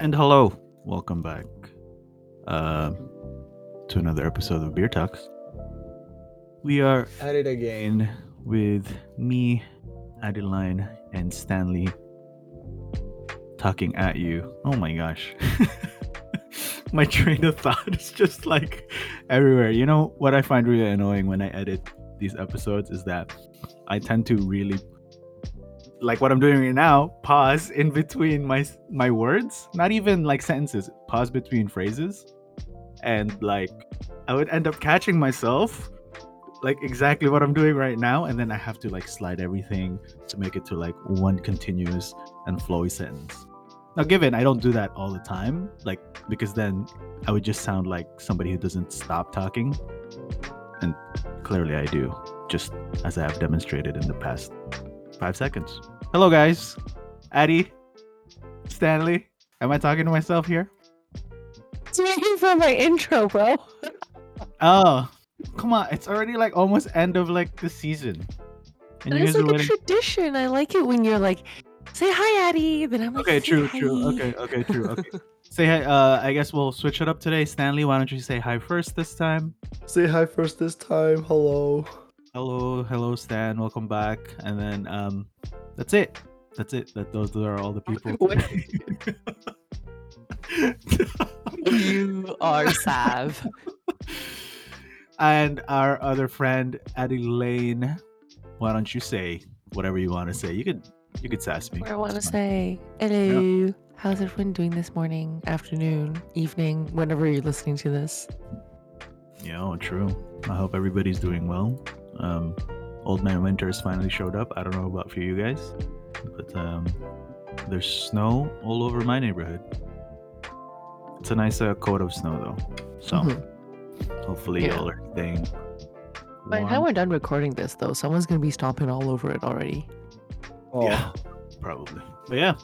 And hello, welcome back uh, to another episode of Beer Talks. We are at it again with me, Adeline, and Stanley talking at you. Oh my gosh. my train of thought is just like everywhere. You know what I find really annoying when I edit these episodes is that I tend to really like what I'm doing right now, pause in between my my words, not even like sentences, pause between phrases. And like I would end up catching myself like exactly what I'm doing right now and then I have to like slide everything to make it to like one continuous and flowy sentence. Now given I don't do that all the time, like because then I would just sound like somebody who doesn't stop talking. And clearly I do, just as I have demonstrated in the past five seconds. Hello, guys. Addie, Stanley. Am I talking to myself here? It's waiting for my intro, bro. Oh, come on. It's already like almost end of like the season. And it's guys are like a tradition. I like it when you're like, say hi, Addie. Then I'm like, Okay, "Say true, hi." true. Okay, okay, true. Okay. say hi. Uh, I guess we'll switch it up today. Stanley, why don't you say hi first this time? Say hi first this time. Hello. Hello, hello, Stan. Welcome back. And then um, that's it. That's it. That those are all the people. You are Sav. and our other friend Adeline. Why don't you say whatever you want to say? You could you could sass me. I want to say hello. How's everyone doing this morning, afternoon, evening, whenever you're listening to this? Yeah, oh, true. I hope everybody's doing well. Um, Old Man Winters finally showed up. I don't know about for you guys, but um, there's snow all over my neighborhood. It's a nice uh, coat of snow though, so Mhm. hopefully Yeah. y'all are staying. By the time we're done recording this, though, someone's gonna be stomping all over it already. Oh, Yeah, probably. But yeah,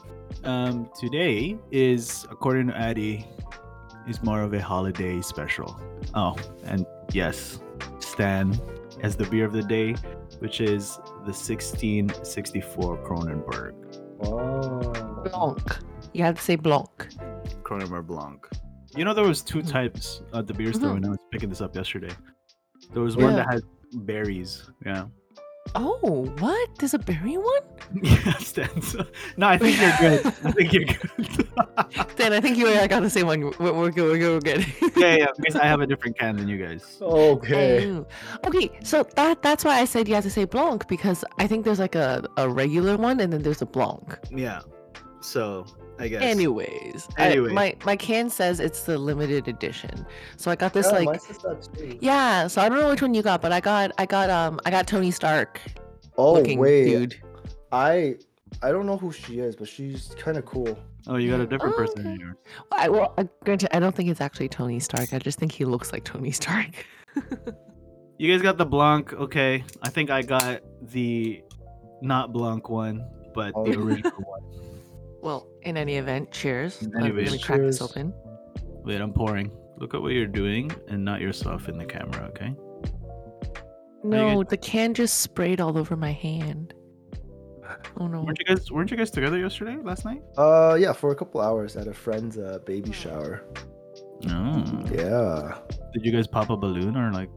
um, today is, according to Addie, is more of a holiday special. Oh, and yes, Stan as the beer of the day, which is the 1664 Kronenbourg. Wow. Blanc. You had to say Blanc. Kronenbourg Blanc. You know, there was two Mhm. types at the beer store Mhm. when I was picking this up yesterday. There was one Yeah. that had berries. Yeah. Oh, what? There's a berry one? Yeah, Stan. so- No, I think you're good. I think you're good. Dan, I think you and I got the same one. We're, we're good. We're good. We're good. yeah, yeah, because I have a different can than you guys. Okay. Oh. Okay, so that that's why I said you have to say Blanc because I think there's like a, a regular one and then there's a Blanc. Yeah. So I guess. Anyways, I- my my can says it's the limited edition. So I got this Yeah, like mine says that too. yeah. So I don't know which one you got, but I got I got um I got Tony Stark Oh looking wait, dude. I I don't know who she is, but she's kind of cool. Oh, you got a different Oh, person in okay. yours. I well, I, granted, I don't think it's actually Tony Stark. I just think he looks like Tony Stark. You guys got the Blanc. Okay. I think I got the not Blanc one, but the Oh. original one. well, in any event, cheers. In Let- any Let me event, crack this cheers. open. Wait, I'm pouring. Look at what you're doing and not yourself in the camera, okay? you No, the can just sprayed all over my hand. Oh no. Weren't you guys weren't you guys together yesterday, last night? Uh, yeah, for a couple hours at a friend's uh, baby shower. No. Yeah. Did you guys pop a balloon or like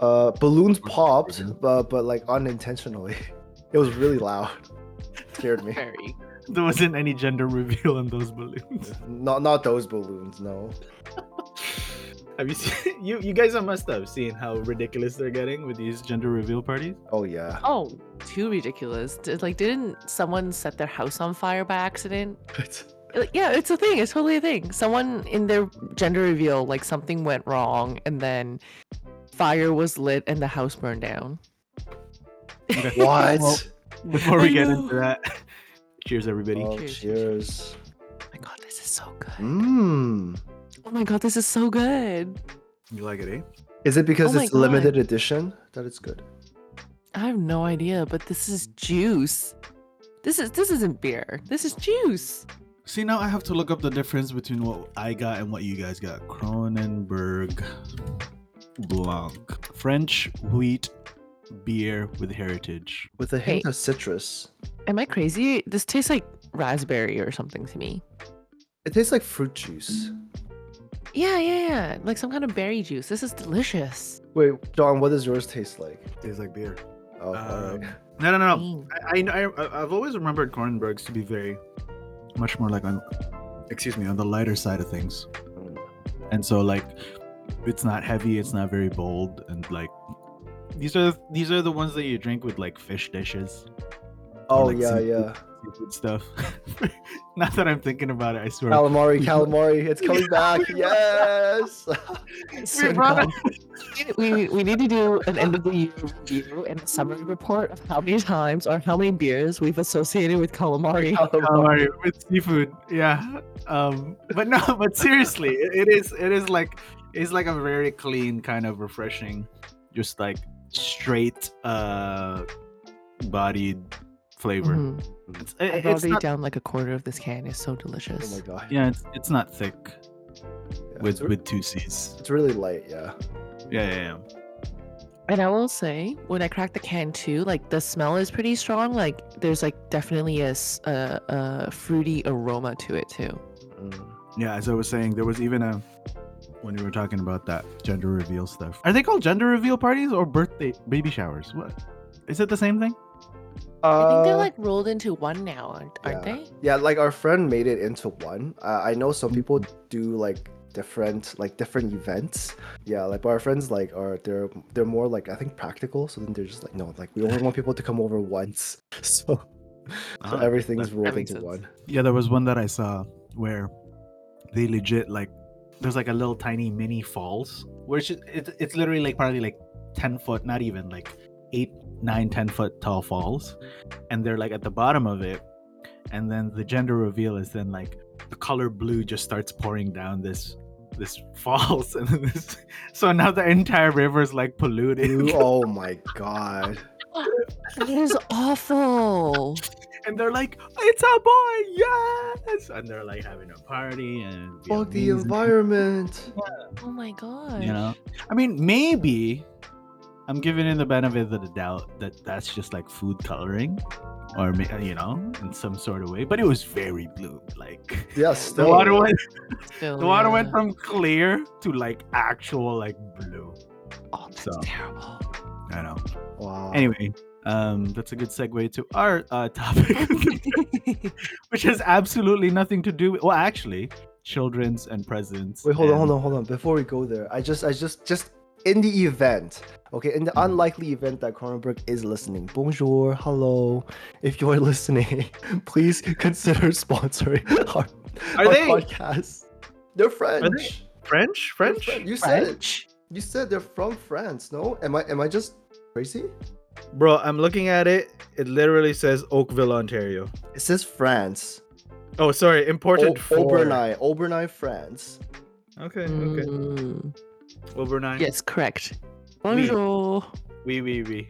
Uh, balloons popped, but but like unintentionally. It was really loud. Scared me. Very. There wasn't any gender reveal in those balloons? Not not those balloons. No. have you seen you you guys must have seen how ridiculous they're getting with these gender reveal parties? Oh yeah. Oh, too ridiculous. Did, like, didn't someone set their house on fire by accident? Like, yeah, it's a thing. It's totally a thing. Someone in their gender reveal, like something went wrong, and then fire was lit and the house burned down. Okay. what? Well, before we get into that, cheers everybody. oh, Cheers, cheers. Oh my god, this is so good. Mmm. Oh my god, this is so good. You like it, eh? Is it because Oh my it's limited edition that it's good? I have no idea, but this is juice. This is this isn't beer. This is juice. See, now I have to look up the difference between what I got and what you guys got. Kronenbourg Blanc. French wheat beer with heritage. With a hint Hey. of citrus. Am I crazy? This tastes like raspberry or something to me. It tastes like fruit juice. Yeah, yeah, yeah. Like some kind of berry juice. This is delicious. Wait, John, what does yours taste like? Tastes like beer. Oh, Um, alright. no, no, no. I, I, I, I've always remembered Cornbergs to be very, much more like on, excuse me, on the lighter side of things. Mm. And so like, it's not heavy. It's not very bold, and like, these are these are the ones that you drink with like fish dishes. Oh like, yeah, seafood- yeah. Seafood stuff. Not that I'm thinking about it, I swear. Calamari, calamari, it's coming back. Yes. So brought now, we, we need to do an end of the year review and a summary report of how many times or how many beers we've associated with calamari. calamari with seafood. Yeah. Um. But no. But seriously, it, it is. It is like. It's like a very clean kind of refreshing, just like straight, uh, bodied flavor. Mhm. It's, I've it- it's already not, down like a quarter of this can. It's so delicious. Oh delicious. my god. yeah. It's it's not thick Yeah, with it's, with two C's. it's really light. Yeah. Yeah, yeah, yeah. And I will say, when I cracked the can too, like the smell is pretty strong. Like there's like definitely a a fruity aroma to it too. Mm. Yeah, as I was saying, there was even a when we were talking about that gender reveal stuff. Are they called gender reveal parties or birthday baby showers? What is it the same thing? I think they're Uh, like rolled into one now, aren't, aren't they? Yeah, like our friend made it into one. Uh, I know some people do like different like different events. Yeah, like but our friends like are they're they're more like I think practical. So then they're just like no, like we only want people to come over once. So, so Ah, everything's rolled into sense. one. Yeah, there was one that I saw where they legit like there's like a little tiny mini falls where it's, it's, it's literally like probably like 10 foot not even like 8 9 10 foot tall falls and they're like at the bottom of it and then the gender reveal is then like the color blue just starts pouring down this this falls and then this so now the entire river is like polluted Ooh, oh my god. That is awful. And they're like it's a boy yes and they're like having a party and be Fuck the amazing. environment. Oh my god. you know i mean maybe i'm giving it the benefit of the doubt that that's just like food coloring or you know in some sort of way but it was very blue like Yes, the water went Still, the water went from clear to like actual like blue Oh, that's so- terrible. i know Wow. anyway um that's a good segue to our uh topic which has absolutely nothing to do with well actually children's and presents Wait, hold on, hold on, hold on. Before we go there, I just, I just, just in the event, okay, in the Mhm. unlikely event that Kronenbourg is listening, bonjour, hello. If you're listening, please consider sponsoring our, Are our they- podcast. They're French. french They're french French. You said, French? you said they're from France. No, am I, am I just crazy? Bro, I'm looking at it. It literally says Oakville, Ontario. It says France. Oh, sorry, imported O- for. Obernai, Aubernay, France. Okay, okay. Mm, Aubernay. Yes, correct. Bonjour. Oui, oui, oui.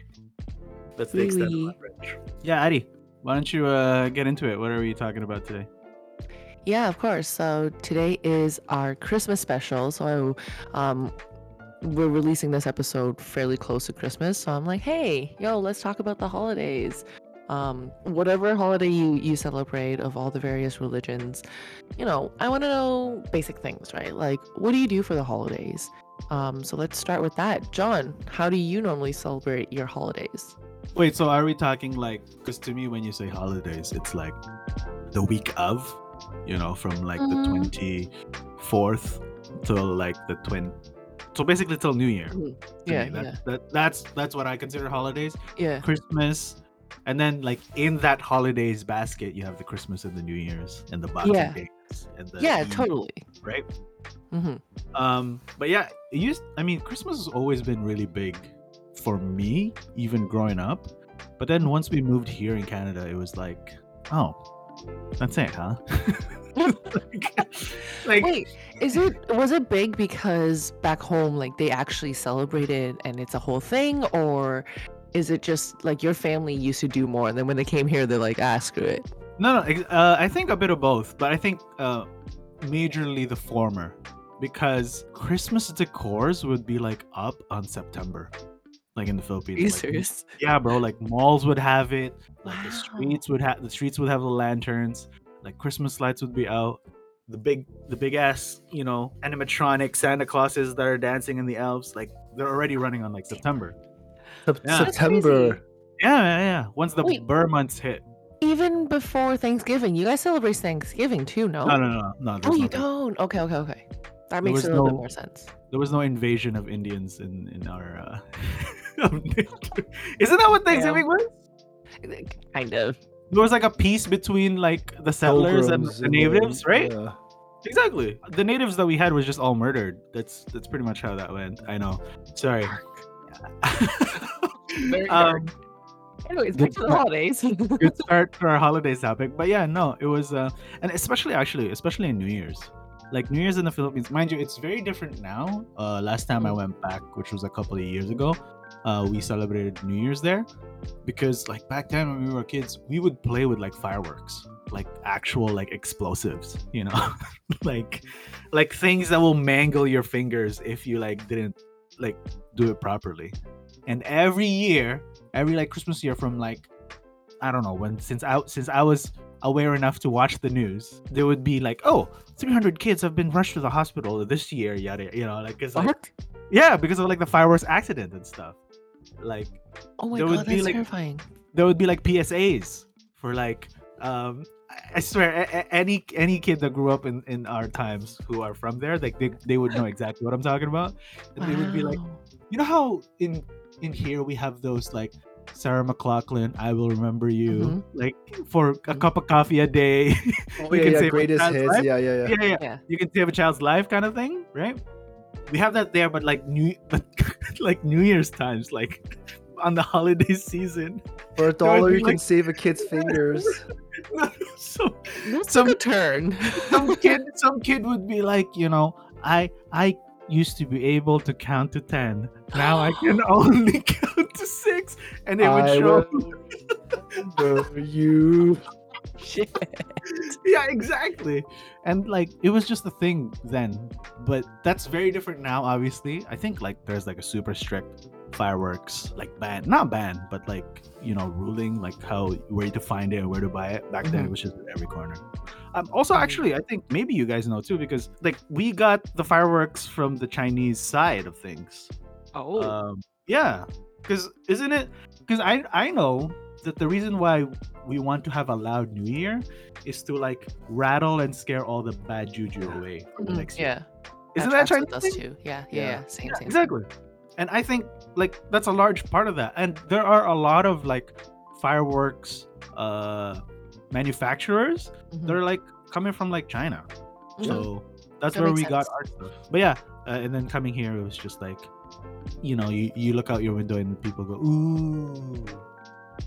That's the Oui, extent oui. of my French. Yeah, Addie, why don't you uh, get into it? What are we talking about today? Yeah, of course. So today is our Christmas special. So um we're releasing this episode fairly close to Christmas. So I'm like, hey, yo, let's talk about the holidays. Um, whatever holiday you, you celebrate of all the various religions, you know, I want to know basic things, right? Like, what do you do for the holidays? Um, so let's start with that. John, how do you normally celebrate your holidays? Wait, so are we talking like? Because to me, when you say holidays, it's like the week of, you know, from like Mhm. the twenty fourth till like the twin. So basically, till New Year. Mhm. Yeah. That, yeah, that that's that's what I consider holidays. yeah. Christmas, and then like in that holidays basket, you have the Christmas and the New Year's and the Boxing Yeah. Days and the Yeah, Eid, totally. right. Mm-hmm. Um, but yeah, it used. I mean, Christmas has always been really big for me, even growing up. But then once we moved here in Canada, it was like, oh, that's it, huh? like, Wait, is it was it big because back home like they actually celebrated and it's a whole thing or is it just like your family used to do more and then when they came here they're like ah screw it no, no. Uh, I think a bit of both, but I think uh, majorly the former, because Christmas decors would be like up on September, like in the Philippines. Are you like, serious? Yeah, bro. Like malls would have it. Like the streets would have the streets would have the lanterns. Like Christmas lights would be out. the big the big ass you know animatronic Santa Clauses that are dancing in the elves like they're already running on like September. Sep- Yeah. September. Yeah, yeah, yeah. Once the Wait. Ber months hit. Even before Thanksgiving, you guys celebrate Thanksgiving too, no? No, no, no, no. Oh, you nothing. don't. Okay, okay, okay. That makes a little bit more sense. There was no invasion of Indians in in our. Uh... Isn't that what Thanksgiving was? Kind of. There was like a peace between like the settlers and Pilgrims the natives, then- right? yeah. Exactly. The natives that we had was just all murdered. That's that's pretty much how that went. I know. Sorry. Very um, Anyways, Good back to the holidays. good start for our holidays topic. But yeah, no, it was uh and especially actually, especially in New Year's. Like New Year's in the Philippines, mind you, it's very different now. Uh last time I Mm. went back, which was a couple of years ago, uh we celebrated New Year's there because like back then when we were kids, we would play with like fireworks, like actual like explosives, you know? like like things that will mangle your fingers if you like didn't like do it properly. And every year, every like Christmas year from like I don't know when since I since I was aware enough to watch the news, there would be like, oh, 300 kids have been rushed to the hospital this year, yada, you know, like, cause like, what? yeah, because of like the fireworks accident and stuff. Like, Oh my there would god, be, that's like- terrifying. there would be like PSAs for like, um, I- swear, a- a- any any kid that grew up in in our times who are from there, like they, they would know exactly what I'm talking about. And they would be like, you know how in in here we have those like Sarah McLachlan, I will remember you, Mhm. like for a cup of coffee a day. Oh, You yeah, can yeah, save a greatest child's hits. life? Yeah, yeah, yeah. yeah, yeah, Yeah. You can save a child's life, kind of thing, right? We have that there, but like new, but like New Year's times, like on the holiday season. For a dollar, be, you can like- save a kid's fingers. so This some- a turn. some kid, some kid would be like, you know, I I used to be able to count to ten. Now I can only count to six, and it would I show. will remember you. Shit. yeah, exactly. And like it was just a thing then, but that's very different now. Obviously, I think like there's like a super strict fireworks like ban, not ban, but like you know ruling like how where to find it, and where to buy it. Back then, it was just at every corner. Um, also, actually, I think maybe you guys know too because like we got the fireworks from the Chinese side of things. Oh. Um, yeah, because isn't it? Because I I know that the reason why we want to have a loud New Year is to like rattle and scare all the bad juju away for the Mhm, next year. yeah. Isn't that tracks with Chinese? us too? Yeah, yeah, Yeah. yeah. Same, Yeah, same. exactly. And I think like that's a large part of that. And there are a lot of like fireworks uh manufacturers Mhm, that are like coming from like China. mhm. So that's That where makes we got our stuff. But yeah, uh, and then coming here, it was just like, you know, you, you look out your window and people go, ooh,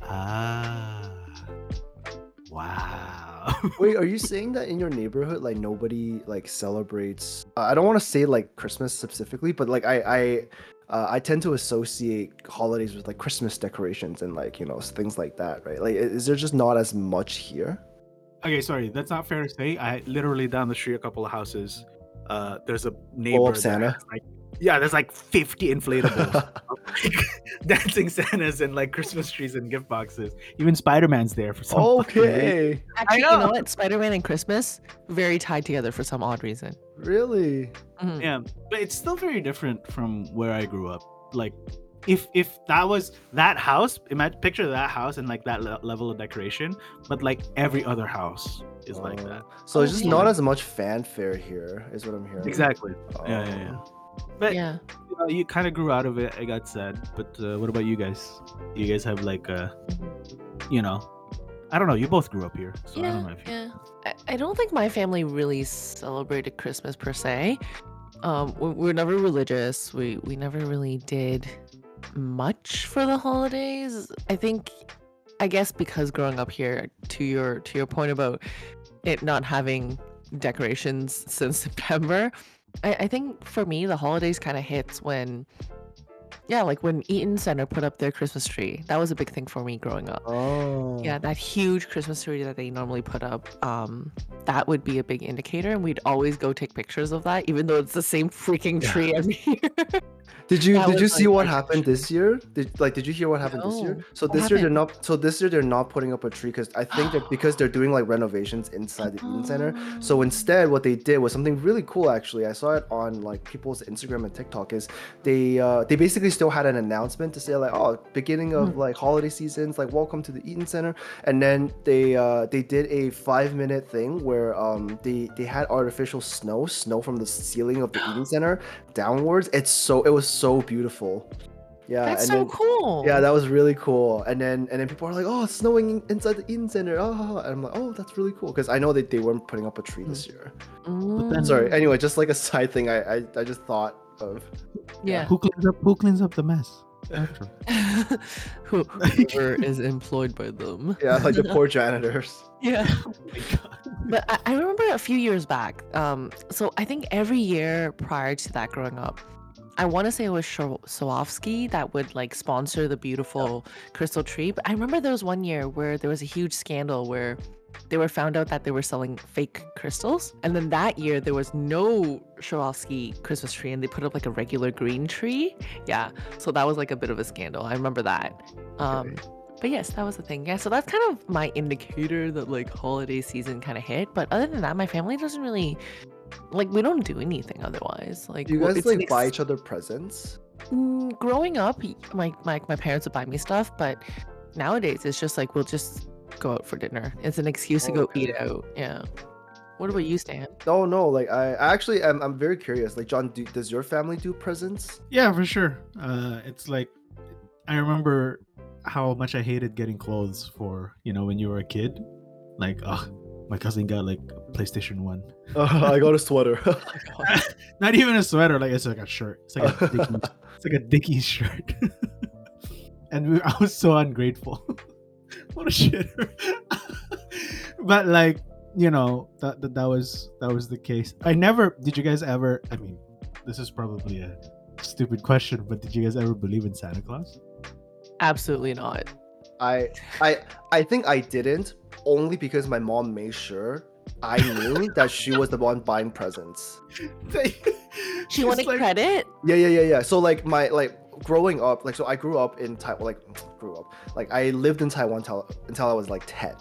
ah, wow. Wait, are you saying that in your neighborhood, like nobody like celebrates? Uh, I don't want to say like Christmas specifically, but like I I uh, I tend to associate holidays with like Christmas decorations and like you know things like that, right? Like, is there just not as much here? okay, sorry, that's not fair to say. I literally down the street, a couple of houses, uh, there's a neighbor. up Santa? has, like, yeah, there's like 50 inflatables, like, dancing Santas and like Christmas trees and gift boxes. Even Spider Man's there for some. reason. okay, Actually, you know. know what? Spider-Man and Christmas very tied together for some odd reason. really? Mhm. yeah but it's still very different from where i grew up like if if that was that house imagine picture that house and like that le- level of decoration but like every other house is like Oh. that So it's Oh, just yeah. not as much fanfare here, is what I'm hearing. exactly yeah, yeah, yeah. But Yeah. you, know, you kind of grew out of it i got sad but uh, what about you guys you guys have like uh you know i don't know you both grew up here so i don't Yeah, know if you yeah. I, I don't think my family really celebrated Christmas per se. Um, we, we're never religious. We we never really did much for the holidays. I think, I guess because growing up here, to your to your point about it not having decorations since September, I, I think for me the holidays kind of hits when yeah, like when Eaton Center put up their Christmas tree. That was a big thing for me growing up. Oh. Yeah, that huge Christmas tree that they normally put up, um, that would be a big indicator, and we'd always go take pictures of that, even though it's the same freaking Yeah. tree every year. Did you That did you see like, what happened this year? Did like did you hear what happened this year? So What this year they're not so this year they're not putting up a tree because I think that because they're doing like renovations inside the Eaton Center. So Oh. instead what they did was something really cool actually. I saw it on like people's Instagram and TikTok is they uh they basically still had an announcement to say like oh beginning of like holiday seasons like welcome to the Eaton Center and then they uh they did a 5 minute thing where um they they had artificial snow snow from the ceiling of the Eden Center downwards. It's so it was so beautiful. Yeah, That's and so then, cool. yeah, that was really cool. And then and then people are like, "Oh, it's snowing inside the Eaton Center." Oh, and I'm like, "Oh, that's really cool." Because I know that they weren't putting up a tree this year. then- Sorry. Mm, Anyway, just like a side thing, I I, I just thought of. yeah. Who cleans up? Who cleans up the mess? After. Who- Whoever is employed by them. Yeah, like the poor janitors. Yeah. Oh. But I, I remember a few years back. Um, so I think every year prior to that, growing up, I want to say it was Sho- Swarovski that would like sponsor the beautiful crystal tree. But I remember there was one year where there was a huge scandal where they were found out that they were selling fake crystals, and then that year there was no Swarovski Christmas tree, and they put up like a regular green tree. Yeah, so that was like a bit of a scandal. I remember that. Um, but yes, that was the thing. Yeah, so that's kind of my indicator that like holiday season kind of hit. But other than that, my family doesn't really like we don't do anything otherwise. Like Do you guys like buy ex- each other presents? Mm, growing up, my, my my parents would buy me stuff, but nowadays it's just like we'll just go out for dinner. It's an excuse to Oh, go eat out. Yeah. What about you, Stan? No, no. Like I, I actually, I'm, I'm very curious. Like John, do, does your family do presents? Yeah, for sure. Uh, it's like I remember how much I hated getting clothes for you know when you were a kid. Like, oh, my cousin got like a PlayStation One. I got a sweater. Not even a sweater. Like it's like a shirt. It's like a Dickies, it's like a Dickies shirt. and we, I was so ungrateful. what a shitter. but like you know that, that that was that was the case. I never. Did you guys ever? I mean, this is probably a stupid question, but did you guys ever believe in Santa Claus? Absolutely not. I, I, I think I didn't only because my mom made sure I knew that she was the one buying presents. She wanted like, credit. Yeah, yeah, yeah, yeah. So like my like growing up, like so I grew up in Taiwan. Like grew up, like I lived in Taiwan until until I was like ten,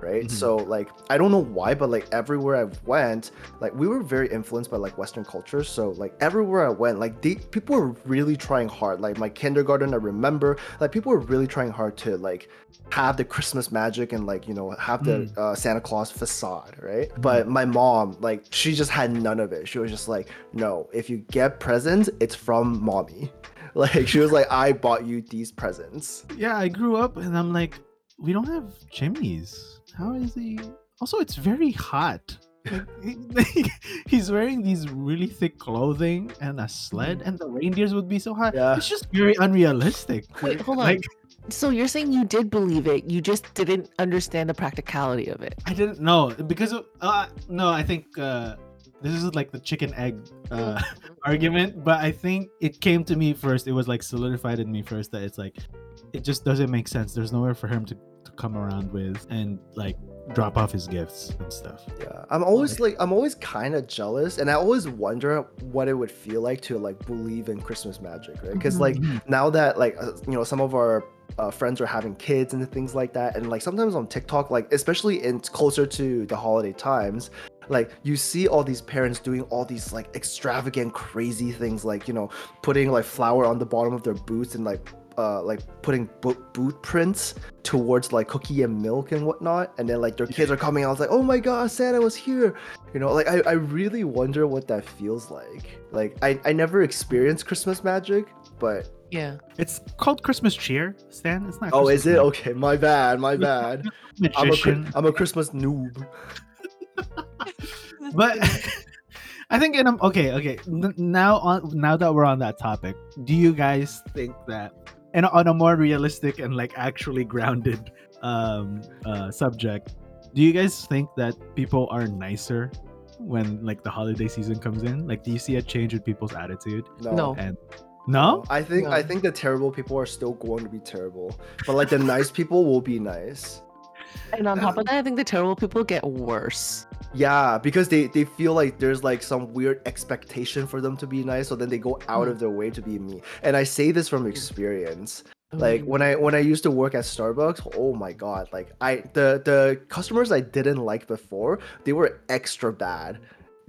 right? Mhm. So like I don't know why, but like everywhere I went, like we were very influenced by like Western culture. So like everywhere I went, like they, people were really trying hard. Like my kindergarten, I remember, like people were really trying hard to like have the Christmas magic and like you know have the uh, Santa Claus facade, right? But my mom, like she just had none of it. She was just like, no, if you get presents, it's from mommy. Like she was like, I bought you these presents. Yeah, I grew up and I'm like, we don't have chimneys. How is he? Also, it's very hot. Like, he- he's wearing these really thick clothing and a sled, and the reindeers would be so hot. Yeah. It's just very unrealistic. Wait, hold on. Like, So you're saying you did believe it, you just didn't understand the practicality of it. I didn't know because of, uh, no, I think uh, this is like the chicken egg uh, argument, but I think it came to me first. It was like solidified in me first that it's like it just doesn't make sense. There's nowhere for him to, to come around with and like drop off his gifts and stuff. Yeah, I'm always like, I'm always kind of jealous, and I always wonder what it would feel like to like believe in Christmas magic, right? Because like now that like uh, you know some of our uh, friends are having kids and things like that, and like sometimes on TikTok, like especially in closer to the holiday times, like you see all these parents doing all these like extravagant, crazy things, like you know putting like flour on the bottom of their boots and like uh like putting boot boot prints towards like cookie and milk and whatnot. And then like their kids are coming out like oh my god santa was here. You know like i, I really wonder what that feels like. Like I, I never experienced christmas magic but Yeah. It's called Christmas cheer, Stan. It's not. oh Christmas is it magic. okay my bad my bad i'm a, Chri- magician. I'm a christmas noob but I think in a, okay, okay. Now on now that we're on that topic, do you guys think that, and on a more realistic and like actually grounded um uh subject, do you guys think that people are nicer when like the holiday season comes in? Like, do you see a change in people's attitude? No. And No? I think I think the terrible people are still going to be terrible, but like the nice people will be nice. And on top of that, I think the terrible people get worse. Yeah, because they they feel like there's like some weird expectation for them to be nice, so then they go out Mm. of their way to be mean. And I say this from experience. Like when I when I used to work at Starbucks, oh my god, like I the the customers I didn't like before, they were extra bad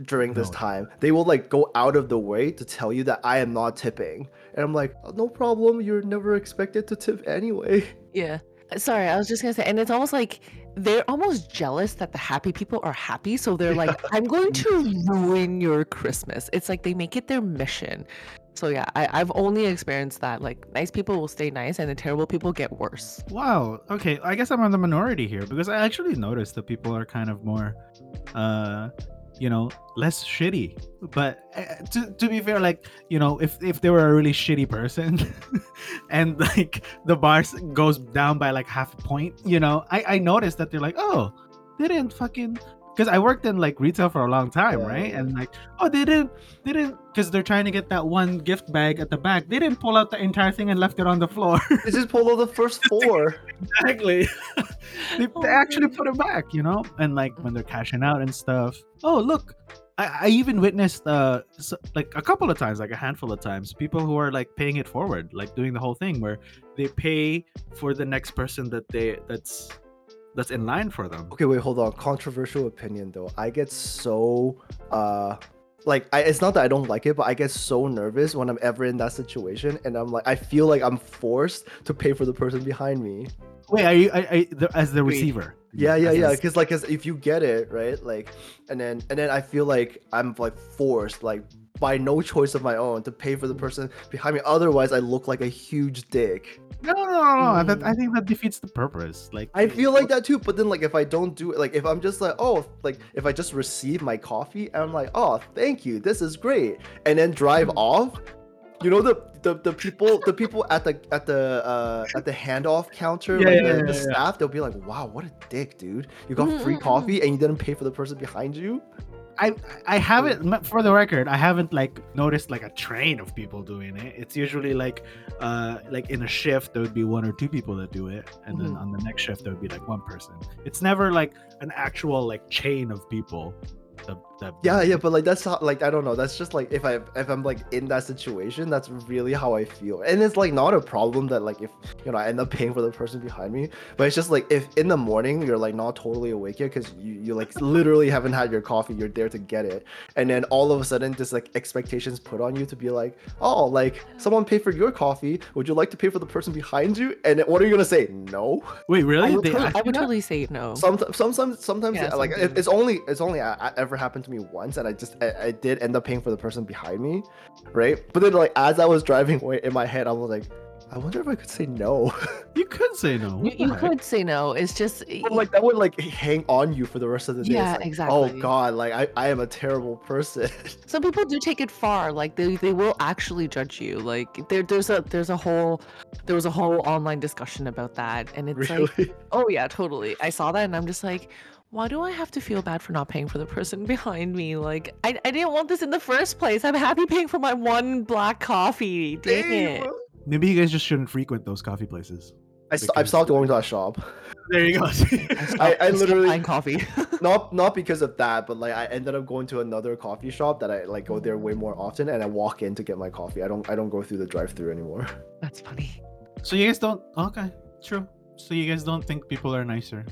during this No. time. They will like go out of the way to tell you that I am not tipping. And I'm like, "Oh, no problem, you're never expected to tip anyway. Yeah. Sorry, I was just gonna say, and it's almost like they're almost jealous that the happy people are happy. So they're like, I'm going to ruin your Christmas. It's like they make it their mission. So yeah, I, I've only experienced that. Like nice people will stay nice and the terrible people get worse. Wow. Okay, I guess I'm on the minority here because I actually noticed that people are kind of more, uh, you know, less shitty. But uh, to, to be fair, like you know, if if they were a really shitty person, and like the bars goes down by like half a point, you know, I I noticed that they're like, oh, they didn't fucking. Because I worked in like retail for a long time, Yeah, right? yeah. And like, oh, they didn't, they didn't, because they're trying to get that one gift bag at the back. They didn't pull out the entire thing and left it on the floor. They just pulled out the first four. exactly they, Oh they actually God. put it back you know and like when they're cashing out and stuff oh look I, I even witnessed uh s like a couple of times like a handful of times people who are like paying it forward like doing the whole thing where they pay for the next person that they that's that's in line for them Okay, wait, hold on. Controversial opinion though. I get so uh like I, it's not that I don't like it, but I get so nervous when I'm ever in that situation, and I'm like, I feel like I'm forced to pay for the person behind me. wait are you I, I, the, as the Agreed. receiver Yeah, yeah, As yeah. in- Because like, 'cause if you get it right, like, and then and then I feel like I'm like forced, like by no choice of my own, to pay for the person behind me. Otherwise, I look like a huge dick. no no no no, no. That, Mm. I think that defeats the purpose like I feel like that too, but then like if I don't do it, like if I'm just like, oh, like if I just receive my coffee and I'm like, oh, thank you, this is great, and then drive Mm. off, you know the the, the people the people at the at the uh at the handoff counter, Yeah, like yeah, the, yeah, the yeah. staff, they'll be like, wow, what a dick, dude, you got free mm, mm. coffee and you didn't pay for the person behind you. I I haven't for the record I haven't like noticed like a train of people doing it. It's usually like uh like in a shift there would be one or two people that do it and then Mhm. on the next shift there would be like one person. It's never like an actual like chain of people. That, that Yeah, yeah, but like that's how, like I don't know. That's just like if I if I'm like in that situation, that's really how I feel. And it's like not a problem that like if you know I end up paying for the person behind me, but it's just like if in the morning you're like not totally awake yet because you you like literally haven't had your coffee, you're there to get it, and then all of a sudden this like expectations put on you to be like, oh, like someone paid for your coffee, would you like to pay for the person behind you? And what are you gonna say? No. Wait, I really? would, They totally, I would totally say no. Sometimes, sometimes, sometimes, Yeah, like it, sometimes. it's only it's only ever happened to me once, and I just I, I did end up paying for the person behind me, right? But then like as I was driving away in my head, I was like, I wonder if I could say no. You could say no. You, What the you heck? could say no. It's just But, like that would like hang on you for the rest of the day. Yeah, like, exactly. Oh god, like I, I am a terrible person. some people do take it far. Like they, they will actually judge you. Like there there's a there's a whole there was a whole online discussion about that, and it's like oh yeah totally. I saw that and I'm just like. Why do I have to feel bad for not paying for the person behind me? Like, I, I didn't want this in the first place. I'm happy paying for my one black coffee. Dang Dang, it. Maybe you guys just shouldn't frequent those coffee places. I st- I've stopped going to that shop. There you go. I, I I, literally- buying coffee. not not because of that, but like I ended up going to another coffee shop that I like go there way more often, and I walk in to get my coffee. I don't I don't go through the drive-through anymore. That's funny. so you guys don't okay, true. So you guys don't think people are nicer.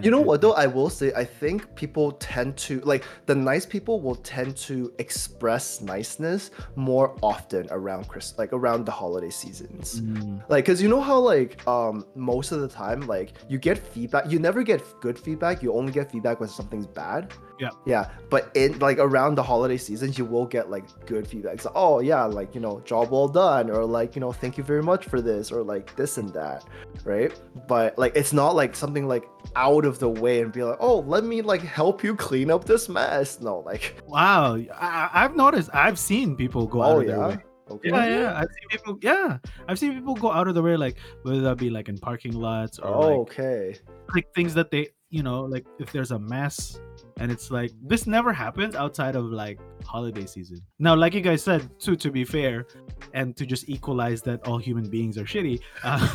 You know what though? I will say I think people tend to like the nice people will tend to express niceness more often around Chris like around the holiday seasons. Mm, Like cuz you know how like um most of the time like you get feedback you never get good feedback, you only get feedback when something's bad. Yeah. Yeah, but in like around the holiday seasons you will get like good feedback. So oh yeah, like you know, job well done or like, you know, thank you very much for this or like this and that, right? But like it's not like something like out of the way and be like, "Oh, let me like help you clean up this mess." No, like wow, I, I've noticed. I've seen people go out oh of their way. Okay. Yeah, yeah. I've seen people. Yeah, I've seen people go out of the way, like whether that be like in parking lots or Oh, like, okay. like things that they you know, like if there's a mess and it's like this never happens outside of like holiday season. Now, like you guys said, too, to be fair, and to just equalize that all human beings are shitty. Um,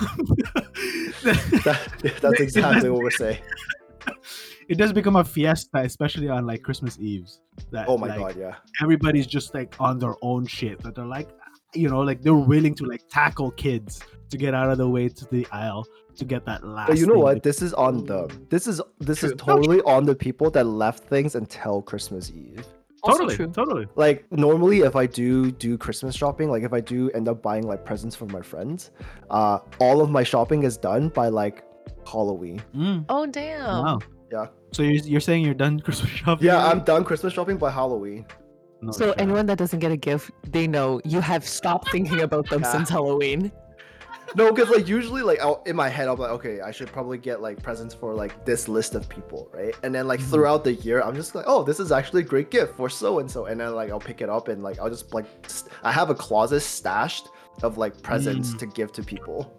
That, that's exactly what we're saying. it does become a fiesta, especially on like Christmas Eves. That Oh my like, god, yeah. everybody's just like on their own shit. That they're like, you know, like they're willing to like tackle kids to get out of the way to the aisle to get that last. But you know thing what? This is on them. This is this is totally on the people that left things until Christmas Eve. Also totally, true. totally. Like normally, if I do do Christmas shopping, like if I do end up buying like presents for my friends, uh, all of my shopping is done by like Halloween. Mm, Oh damn. wow. Yeah. So you're, you're saying you're done Christmas shopping? Yeah, I'm done Christmas shopping by Halloween. No So shit. anyone that doesn't get a gift, they know you have stopped thinking about them Yeah. since Halloween. No, because like usually like I'll, in my head I'm like, okay, I should probably get like presents for like this list of people, right? And then like Mhm. throughout the year, I'm just like, oh, this is actually a great gift for so and so, and then like I'll pick it up and like I'll just like st- I have a closet stashed of like presents Mm. to give to people.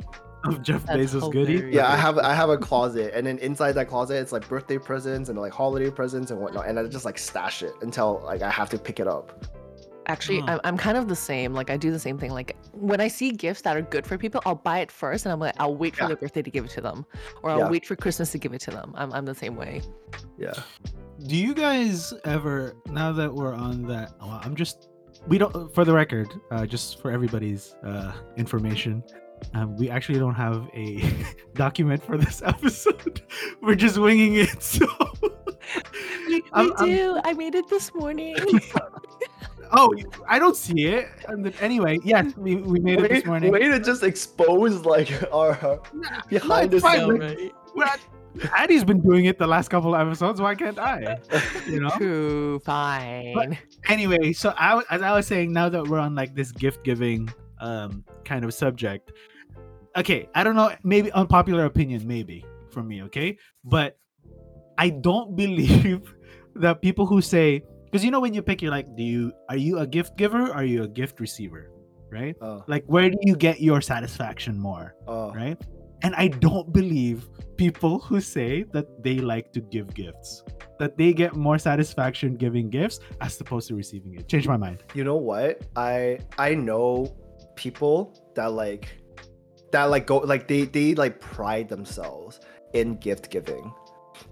of Jeff That's Bezos goodie. Yeah, I have I have a closet, and then inside that closet, it's like birthday presents and like holiday presents and whatnot, and I just like stash it until like I have to pick it up. Actually, Huh. I'm, I'm kind of the same. Like I do the same thing. Like when I see gifts that are good for people, I'll buy it first, and I'm like, I'll wait for Yeah. their birthday to give it to them, or I'll Yeah. wait for Christmas to give it to them. I'm, I'm the same way. Yeah. Do you guys ever, now that we're on that, well, I'm just, we don't, for the record, uh, just for everybody's uh, information, um, we actually don't have a document for this episode. We're just winging it. So, We, I'm- I'm- do. I made it this morning. Oh, I don't see it. And then- Anyway, yes, we, we made it this morning. way to just expose like our behind the it's fine, scenes. like- Well, Addie's been doing it the last couple of episodes. Why can't I? You know. True. Fine. anyway, so I, w- as I was saying, now that we're on like this gift giving um kind of subject, okay, I don't know, maybe unpopular opinion, maybe for me, okay, but I don't believe that people who say because you know when you pick, you're like, do you are you a gift giver? Or are you a gift receiver? Right? Oh, Like, where do you get your satisfaction more? oh. Right? And I don't believe people who say that they like to give gifts, that they get more satisfaction giving gifts as opposed to receiving it. Change my mind. You know what? I I know people that like that like go like they they like pride themselves in gift giving.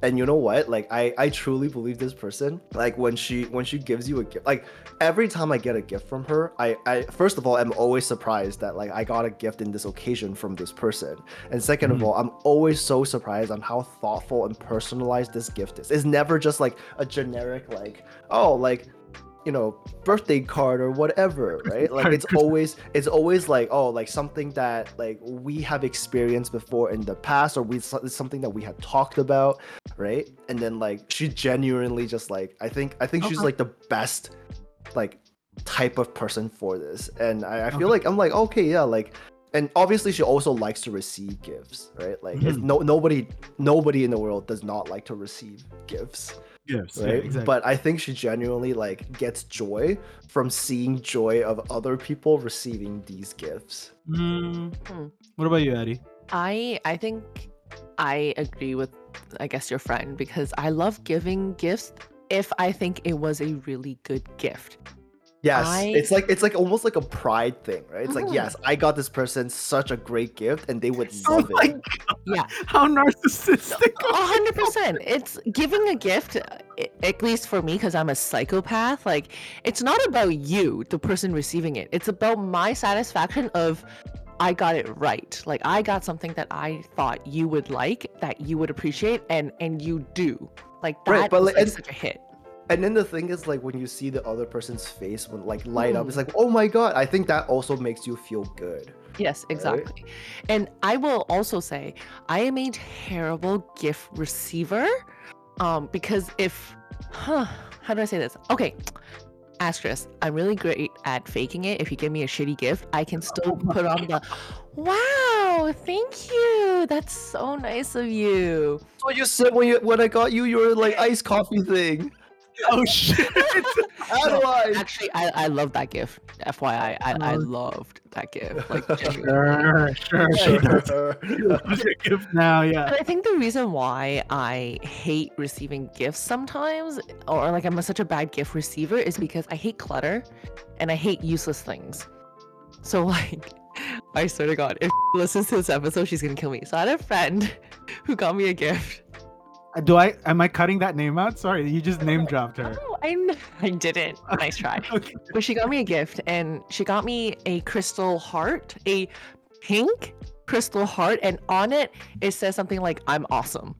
And you know what? Like I I truly believe this person. Like when she when she gives you a gift, like every time I get a gift from her, I I first of all I'm always surprised that like I got a gift in this occasion from this person. And 2nd of Mhm. all, I'm always so surprised on how thoughtful and personalized this gift is. It's never just like a generic like oh like you know birthday card or whatever right? Like it's always it's always like oh like something that like we have experienced before in the past or we something that we had talked about right? And then like she genuinely just like i think i think she's like the best like type of person for this. And i, I feel Okay. like i'm like okay yeah like and obviously she also likes to receive gifts right? Like Mhm. no nobody nobody in the world does not like to receive gifts Gifts. Yeah, right? exactly. But I think she genuinely like gets joy from seeing joy of other people receiving these gifts. Mm, Hmm. What about you, Addie? I I think I agree with I guess your friend because I love giving gifts if I think it was a really good gift. Yes, I- it's like it's like almost like a pride thing, right? It's like yes, I got this person such a great gift, and they would Oh love my it. god! Yeah. How narcissistic! A hundred percent. It's giving a gift, uh, i- at least for me, because I'm a psychopath. Like, it's not about you, the person receiving it. It's about my satisfaction of I got it right. Like, I got something that I thought you would like, that you would appreciate, and and you do. Like that Right, but is, like- like, and- such a hit. And then the thing is, like when you see the other person's face when like light up, it's like, oh my god! I think that also makes you feel good. Yes, exactly. And I will also say I am a terrible gift receiver. Um, because if huh, how do I say this? Okay. Asterisk, I'm really great at faking it. If you give me a shitty gift, I can still put on the wow, thank you. That's so nice of you. What you said when you when I got you your like iced coffee thing. oh shit! How do I? actually, I, I love that gift. FYI, I, I Oh. loved that gift. Like, genuinely. Sure, sure, she does. What's your gift now? Yeah. And I think the reason why I hate receiving gifts sometimes, or like I'm such a bad gift receiver, is because I hate clutter and I hate useless things. So, like, I swear to God, if she listens to this episode, she's gonna kill me. So, I had a friend who got me a gift. Do I am I cutting that name out? Sorry, you just name dropped her. Oh, I, kn- I didn't. Nice try. Okay. But she got me a gift and she got me a crystal heart, a pink crystal heart, and on it it says something like "I'm awesome."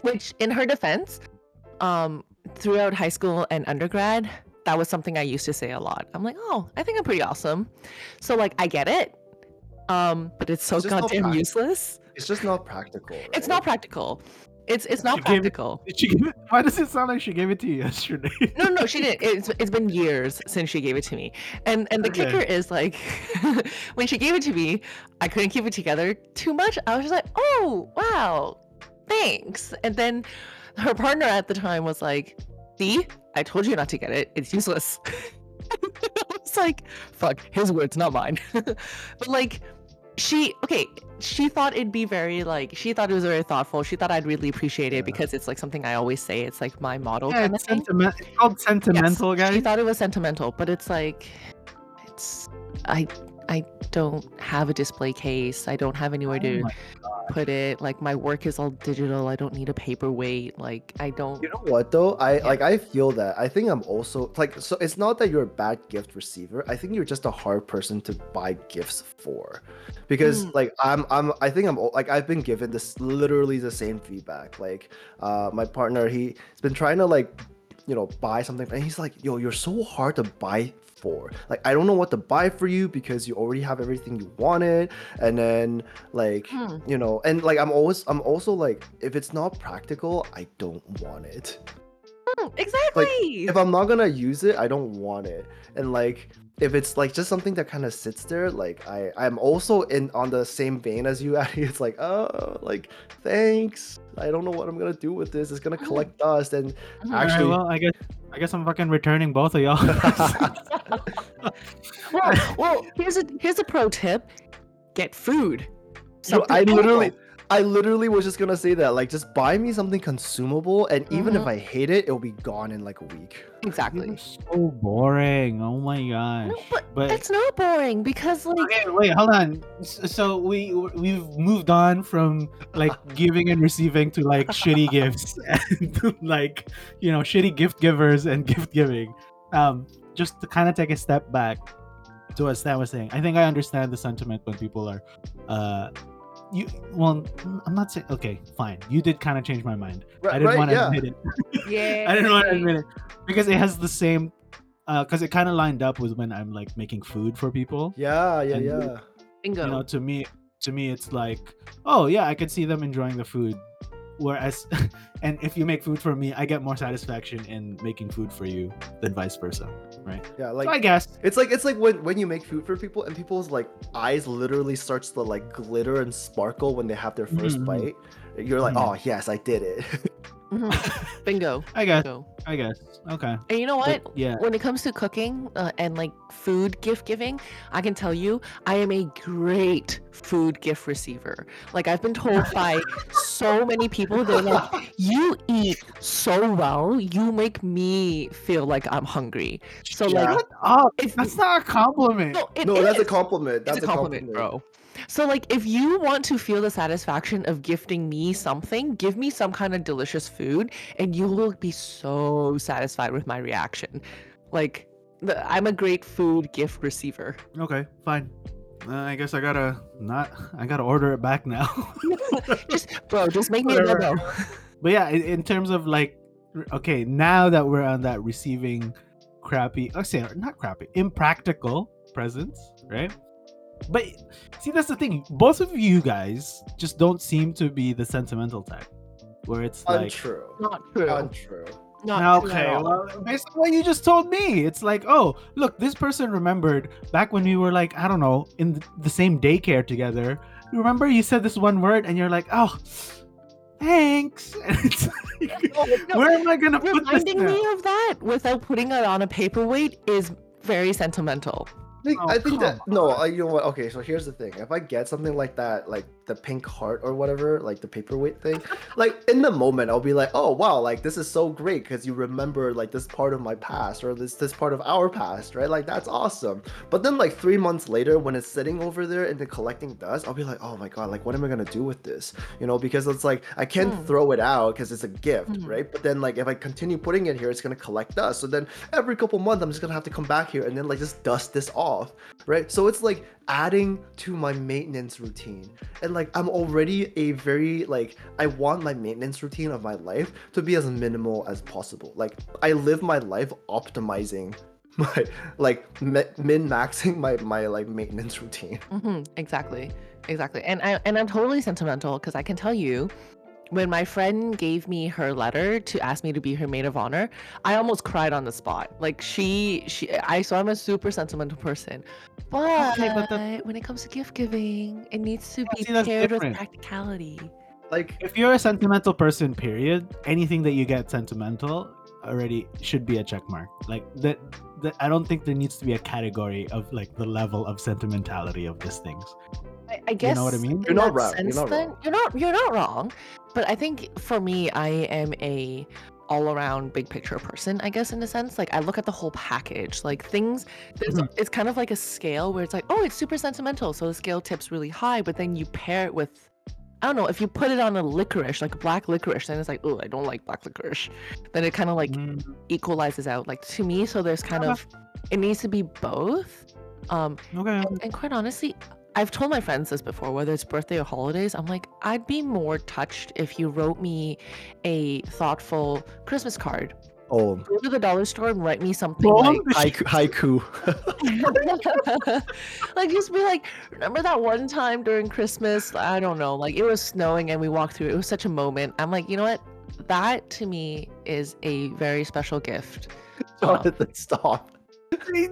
Which, in her defense, um, throughout high school and undergrad, that was something I used to say a lot. I'm like, "Oh, I think I'm pretty awesome." So like, I get it, um, but it's so It's just not goddamn practical. useless. It's just not practical. It's not practical. It's it's not She it- practical. Did she it? Why does it sound like she gave it to you yesterday? No, no, she didn't. It's it's been years since she gave it to me, and and the Okay. kicker is like, when she gave it to me, I couldn't keep it together too much. I was just like, oh wow, thanks. And then her partner at the time was like, see, I told you not to get it. It's useless. I was like, fuck, his words, not mine. but like, she okay. She thought it'd be very like she thought it was very thoughtful. She thought I'd really appreciate it Yeah. because it's like something I always say. It's like my model yeah, kind of it's, sentiment, it's called sentimental, She guys. thought it was sentimental, but it's like it's I I don't have a display case. I don't have anywhere Oh to my put it. Like my work is all digital. I don't need a paperweight. Like I don't You know what though? I Yeah. like I feel that. I think I'm also like so it's not that you're a bad gift receiver. I think you're just a hard person to buy gifts for. Because Mm. like I'm I'm I think I'm like I've been given this literally the same feedback. Like uh my partner he's been trying to like you know buy something and he's like, "Yo, you're so hard to buy for. Like I don't know what to buy for you because you already have everything you wanted." And then like Hmm. you know and like i'm always i'm also like if it's not practical i don't want it Exactly. if i'm not gonna use it i don't want it and like if it's like just something that kind of sits there like i i'm also in on the same vein as you Addie. it's like oh like thanks i don't know what i'm gonna do with this it's gonna collect dust and Mhm. Alright, actually- well, I guess I guess I'm fucking returning both of y'all. well, well, here's a here's a pro tip: get food. So I literally, I literally was just gonna say that. Like, just buy me something consumable, and even if Mhm. I hate it, it'll be gone in like a week. exactly. You're so boring. Oh my gosh. No, but, but it's not boring because like Okay, wait, hold on. S- So we we've moved on from like giving and receiving to like shitty gifts and like you know shitty gift givers and gift giving. Um, just to kind of take a step back to what Stan was saying, I think I understand the sentiment when people are, uh, you. Well, I'm not saying. Okay, fine. You did kind of change my mind. I didn't right, want to yeah. admit it. yeah, I didn't want to admit it because it has the same. Uh, because it kind of lined up with when I'm like making food for people Yeah, yeah, And- yeah. bingo. you know to me to me it's like oh yeah i could see them enjoying the food whereas and if you make food for me i get more satisfaction in making food for you than vice versa right Yeah, so like i guess it's like it's like when when you make food for people and people's like eyes literally starts to like glitter and sparkle when they have their 1st Mhm. bite. You're like, Mhm. oh yes, I did it. Mhm. bingo. i guess Bingo. i guess okay And you know what? But, yeah when it comes to cooking uh, and like food gift giving, I can tell you I am a great food gift receiver. Like I've been told by so many people, they're like, "You eat so well, you make me feel like I'm hungry." So Yeah. Shut up. that's not a compliment no, it no, that's a compliment. That's it's a compliment, bro. So like if you want to feel the satisfaction of gifting me something, give me some kind of delicious food and you will be so satisfied with my reaction. Like the, I'm a great food gift receiver. okay fine uh, i guess i gotta not i gotta order it back now just bro, just make me a Whatever. demo. but yeah in, in terms of like okay now that we're on that receiving crappy i say not crappy impractical presents right but see that's the thing both of you guys just don't seem to be the sentimental type where it's like Untrue. Not true. Untrue. Not okay all. well based on what you just told me it's like oh look this person remembered back when we were like i don't know in the same daycare together remember you said this one word and you're like oh thanks. And it's like, No, no, where am I gonna put this? reminding now? me of that without putting it on a paperweight is very sentimental. I think, Oh, I think that come no, I, you know what? Okay, so here's the thing: if I get something like that, like the pink heart or whatever, like the paperweight thing, like in the moment, I'll be like, oh wow, like this is so great because you remember like this part of my past or this this part of our past, right? Like that's awesome. But then like three months later, when it's sitting over there and then collecting dust, I'll be like, oh my god, like what am I gonna do with this? You know, because it's like I can't Hmm. throw it out because it's a gift, Mhm. right? But then like if I continue putting it here, it's gonna collect dust. So then every couple months, I'm just gonna have to come back here and then like just dust this off, right? So it's like adding to my maintenance routine. And like I'm already a very like I want my maintenance routine of my life to be as minimal as possible. Like I live my life optimizing my like min maxing my my like maintenance routine. hmm exactly, exactly. And I and I'm totally sentimental because I can tell you, when my friend gave me her letter to ask me to be her maid of honor, I almost cried on the spot. Like she, she, I. So I'm a super sentimental person, but, Okay, but the- when it comes to gift giving, it needs to be see, paired different. with practicality. Like If you're a sentimental person, period, anything that you get sentimental already should be a check mark. Like that, that I don't think there needs to be a category of like the level of sentimentality of these things. I, I guess You know what I mean? You're not that wrong, you're not then- wrong. You're not. You're not wrong. But I think for me, I am a all-around big picture person. I guess in a sense, like I look at the whole package. Like things, there's, Mhm. it's kind of like a scale where it's like, oh, it's super sentimental, so the scale tips really high. But then you pair it with. I don't know if you put it on a licorice, like black licorice, then it's like, oh, I don't like black licorice. Then it kind of like Mm, equalizes out, like to me. So there's kind Okay. of, it needs to be both. Um, okay. and, and quite honestly, I've told my friends this before, whether it's birthday or holidays. I'm like, I'd be more touched if you wrote me a thoughtful Christmas card. oh Go to the dollar store and write me something Poem? like, haiku haiku. like just be like, remember that one time during Christmas? I don't know, like it was snowing and we walked through. It was such a moment. I'm like, you know what? That to me is a very special gift. Jonathan, um, stop.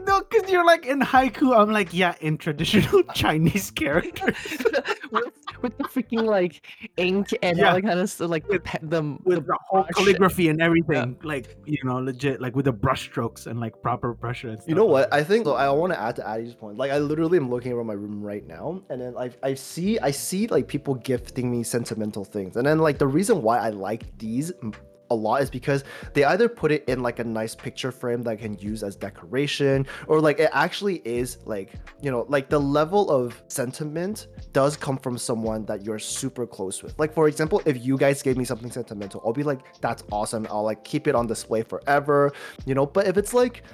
No, because you're like in haiku. I'm like, yeah, in traditional Chinese characters with, with the freaking like ink and Yeah. all that kind of stuff, like With- pe- the, with the whole calligraphy and everything. Like, you know, legit, like with the brush strokes and like proper pressure. You know what? I think so I want to add to Addie's point. Like I literally am looking around my room right now, and then I I see I see like people gifting me sentimental things, and then like the reason why I like these m- a lot is because they either put it in like a nice picture frame that I can use as decoration, or like it actually is like you know like the level of sentiment does come from someone that you're super close with. Like for example, if you guys gave me something sentimental, I'll be like, that's awesome. I'll like keep it on display forever, you know. But if it's like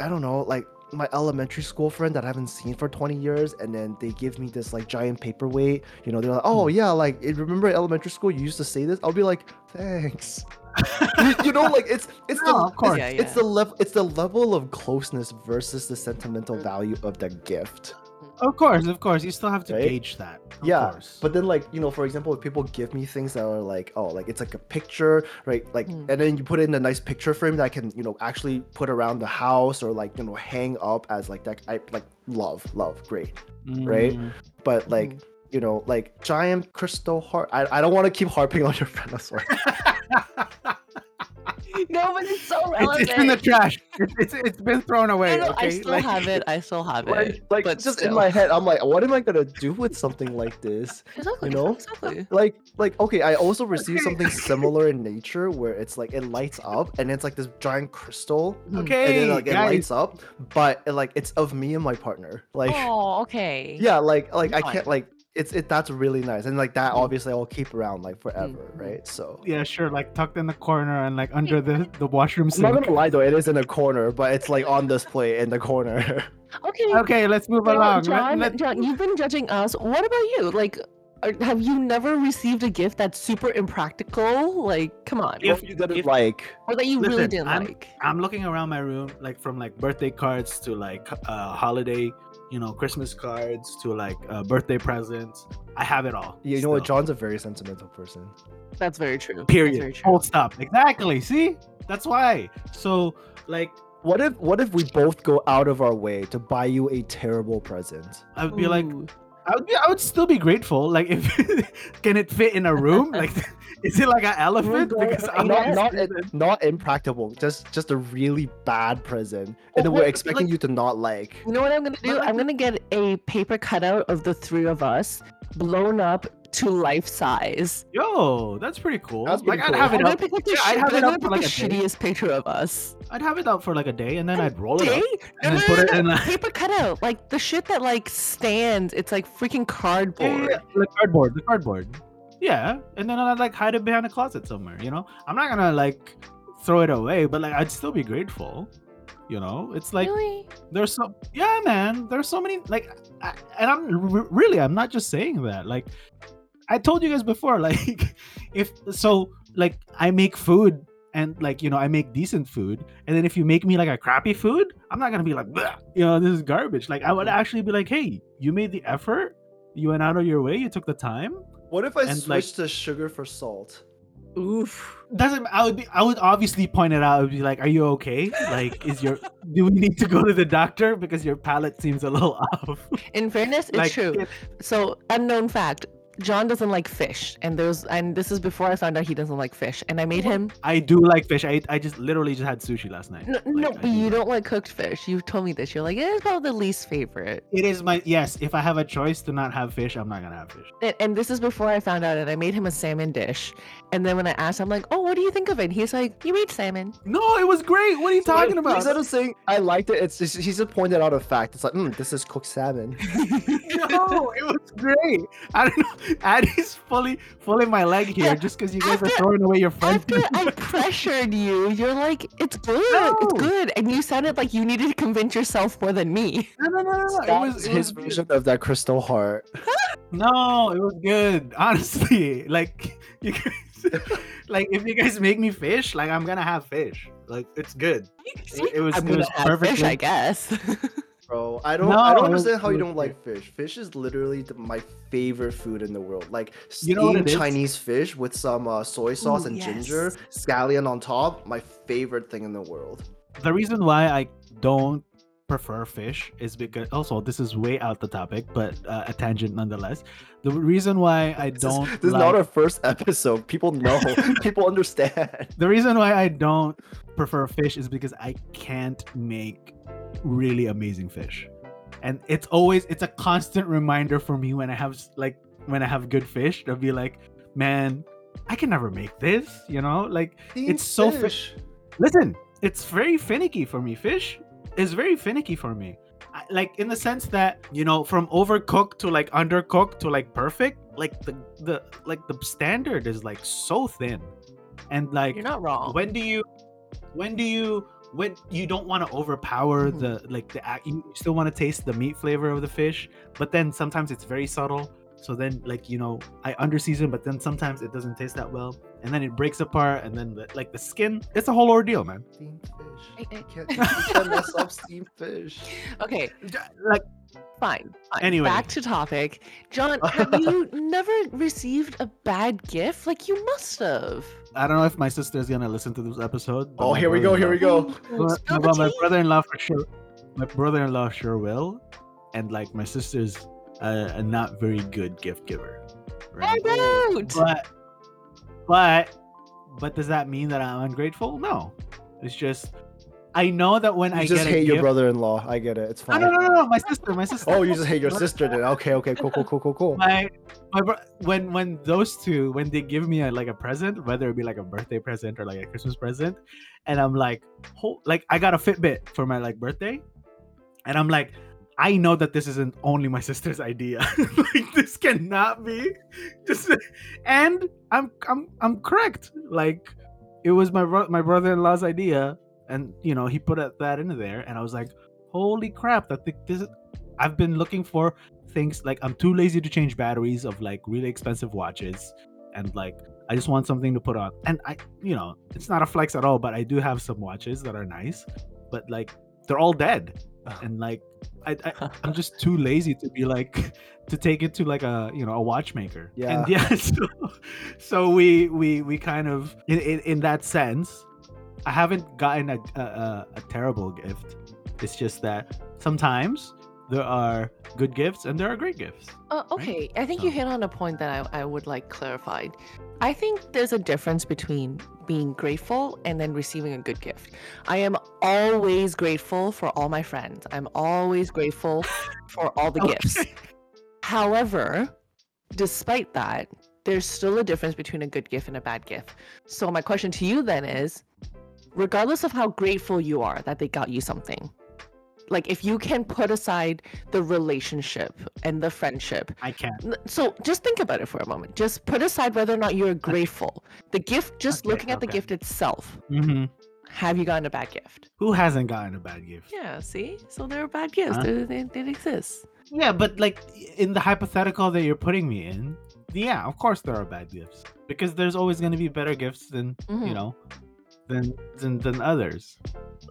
I don't know, like my elementary school friend that I haven't seen for 20 years, and then they give me this like giant paperweight. You know, they're like, oh hmm. yeah, like remember elementary school you used to say this? I'll be like, thanks. You, you know, like it's it's No, the of course. Yeah, it's the level it's the level of closeness versus the sentimental value of the gift. Of course, of course. You still have to Right? gauge that. Of yeah course. but then like you know for example if people give me things that are like oh like it's like a picture right like Mm. and then you put it in a nice picture frame that i can you know actually put around the house or like you know hang up as like that i like love love great right? Mm, but like you know like giant crystal heart i, I don't want to keep harping on your friend as well no, but it's so It's, relevant. it's in the trash. It's, it's, it's been thrown I, away. know, I okay? still Like- have it. I still have it. like, like but just still. in my head i'm like what am i gonna do with something like this Exactly. you know? Exactly. like like okay i also received something similar in nature where it's like it lights up and it's like this giant crystal Mhm. Okay, and then like it guys. lights up but it, like it's of me and my partner like Oh, okay. yeah like like i Fine. can't like it's it that's really nice and like that Mm. obviously i'll keep around like forever Mhm. right so Yeah, sure. Like tucked in the corner and like under the the washroom i'm not sink. gonna lie though it is in a corner but it's like on display in the corner Okay. Okay, let's move John, along. John, let- John, you've been judging us. What about you? Like, are, have you never received a gift that's super impractical? Like, come on. If- you didn't if- like or that you really didn't I'm- like. I'm looking around my room, like from like birthday cards to like uh holiday, you know, Christmas cards to like uh, birthday presents. I have it all. you know what john's a very sentimental person That's very true. That's Period. very true. Full stop. Exactly. See, that's why. So like, what if what if we both go out of our way to buy you a terrible present I'd be like, Ooh. I would be, I would still be grateful. Like if can it fit in a room? Like is it like an oh elephant? Because I'm not not not not impractical. Just just a really bad present, and then Well, we're expecting like- you to not like. You know what I'm gonna do? I'm gonna get a paper cutout of the three of us, blown up to life size. Yo, that's pretty cool. That's like pretty I'd have it I'm up. pick up the, yeah, I'd have I'm it up for like the a day. shittiest picture of us. I'd have it up for like a day, and then I'd roll it Day? up. And no, then put no, it in a- paper cutout, like the shit that like stands. It's like freaking cardboard. yeah, yeah, like cardboard, the cardboard. Yeah, and then I'd like hide it behind a closet somewhere. You know, I'm not gonna like throw it away, but like I'd still be grateful. You know, it's like really? there's so yeah, man. There's so many like, I, and I'm r- really I'm not just saying that. Like, I told you guys before, like, if so, like I make food and like you know I make decent food, and then if you make me like a crappy food, I'm not gonna be like, "Bleh," you know, this is garbage. Like I would actually be like, hey, you made the effort, you went out of your way, you took the time. What if I And, switch like- to sugar for salt? Oof. Doesn't I would be I would obviously point it out. I would be like, are you okay? Like, is your do we need to go to the doctor because your palate seems a little off? In fairness, it's like, true. it- So, unknown fact: John doesn't like fish, and there's and this is before I found out he doesn't like fish, and I made him. I do like fish. I I just literally just had sushi last night. No, Like, no but do you like- don't like cooked fish. You've told me this. You're like, eh, it's probably the least favorite. It is my yes. If I have a choice to not have fish, I'm not gonna have fish. And, and this is before I found out, and I made him a salmon dish. And then when I asked, I'm like, oh, what do you think of it? He's like, you eat salmon. No, it was great. What are you talking about? Instead of saying I liked it, it's just, he just pointed out a fact. It's like, mm, this is cooked salmon. no, it was great. I don't know. Addie's fully pulling my leg here Yeah, just because you guys are throwing away your friends. After I pressured you, you're like, it's good, No. it's good, and you sounded like you needed to convince yourself more than me. no, no, no, no, no. It was, was his was version of that crystal heart. No, it was good. Honestly, like you guys, like if you guys make me fish, like I'm gonna have fish. Like it's good. It, it was. I'm it was have perfectly. fish, I guess. Bro, I don't No, I don't understand how you don't like fish. Fish is literally the, my favorite food in the world. Like You know what steamed? Chinese fish with some uh, soy sauce Ooh, and ginger, scallion on top, my favorite thing in the world. the reason why I don't prefer fish is because also this is way out the topic, but uh, a tangent nonetheless. The reason why I don't this is like, not our first episode. People know. People understand. the reason why I don't prefer fish is because I can't make really amazing fish. And it's always it's a constant reminder for me when I have like when I have good fish to be like, man, I can never make this, you know? Like It's so fi- fish. listen, it's very finicky for me. Fish is very finicky for me. I, like in the sense that you know, from overcooked to like undercooked to like perfect, like the the like the standard is like so thin, and like You're not wrong. when do you when do you when you don't want to overpower Mhm. the like the you still want to taste the meat flavor of the fish but then sometimes it's very subtle so then like you know i underseason but then sometimes it doesn't taste that well and then it breaks apart and then the, like the skin it's a whole ordeal man Steamed fish. Hey, hey. You can't, you can't mess up steamed fish. Okay, like fine, fine. Anyway. back to topic. John, have you never received a bad gift? Like you must have. i don't know if my sister is gonna listen to this episode Oh, here we go. Here we go. well, the my brother-in-law for sure my brother-in-law sure will and like my sister's a, a not very good gift giver right Oh, don't. but but but does that mean that i'm ungrateful no it's just i know that when You i just get a hate your gift brother-in-law. I get it. It's no, fine. no no no no my sister my sister Oh, you just hate your sister then. Okay, okay, cool, cool, cool, cool, cool. my my bro- when when those two when they give me a, like a present whether it be like a birthday present or like a christmas present and i'm like ho- like i got a fitbit for my like birthday and i'm like i know that this isn't only my sister's idea like this cannot be just and i'm i'm i'm correct like it was my bro- my brother-in-law's idea and you know he put that into there and i was like holy crap that thi- this is i've been looking for things like I'm too lazy to change batteries of like really expensive watches and like I just want something to put on. And I you know, it's not a flex at all, but I do have some watches that are nice, but like they're all dead. And like I, I I'm just too lazy to be like to take it to like a you know a watchmaker. Yeah. And yeah, so so we we we kind of in in, in that sense, I haven't gotten a, a a a terrible gift. It's just that sometimes there are good gifts and there are great gifts. Uh, okay, I think you hit on a point that I, I would like clarified. I think there's a difference between being grateful and then receiving a good gift. I am always grateful for all my friends. I'm always grateful for all the gifts. However, despite that, there's still a difference between a good gift and a bad gift. So my question to you then is, regardless of how grateful you are that they got you something, like if you can put aside the relationship and the friendship I can't. So just think about it for a moment. Just put aside whether or not you're grateful. The gift, just Okay, looking at the gift itself, hmm have you gotten a bad gift? Who hasn't gotten a bad gift? Yeah, see? So there are bad gifts. Huh? They, they, they exist. Yeah, but like in the hypothetical that you're putting me in, yeah, of course there are bad gifts because there's always going to be better gifts than you Mhm. know than than than others.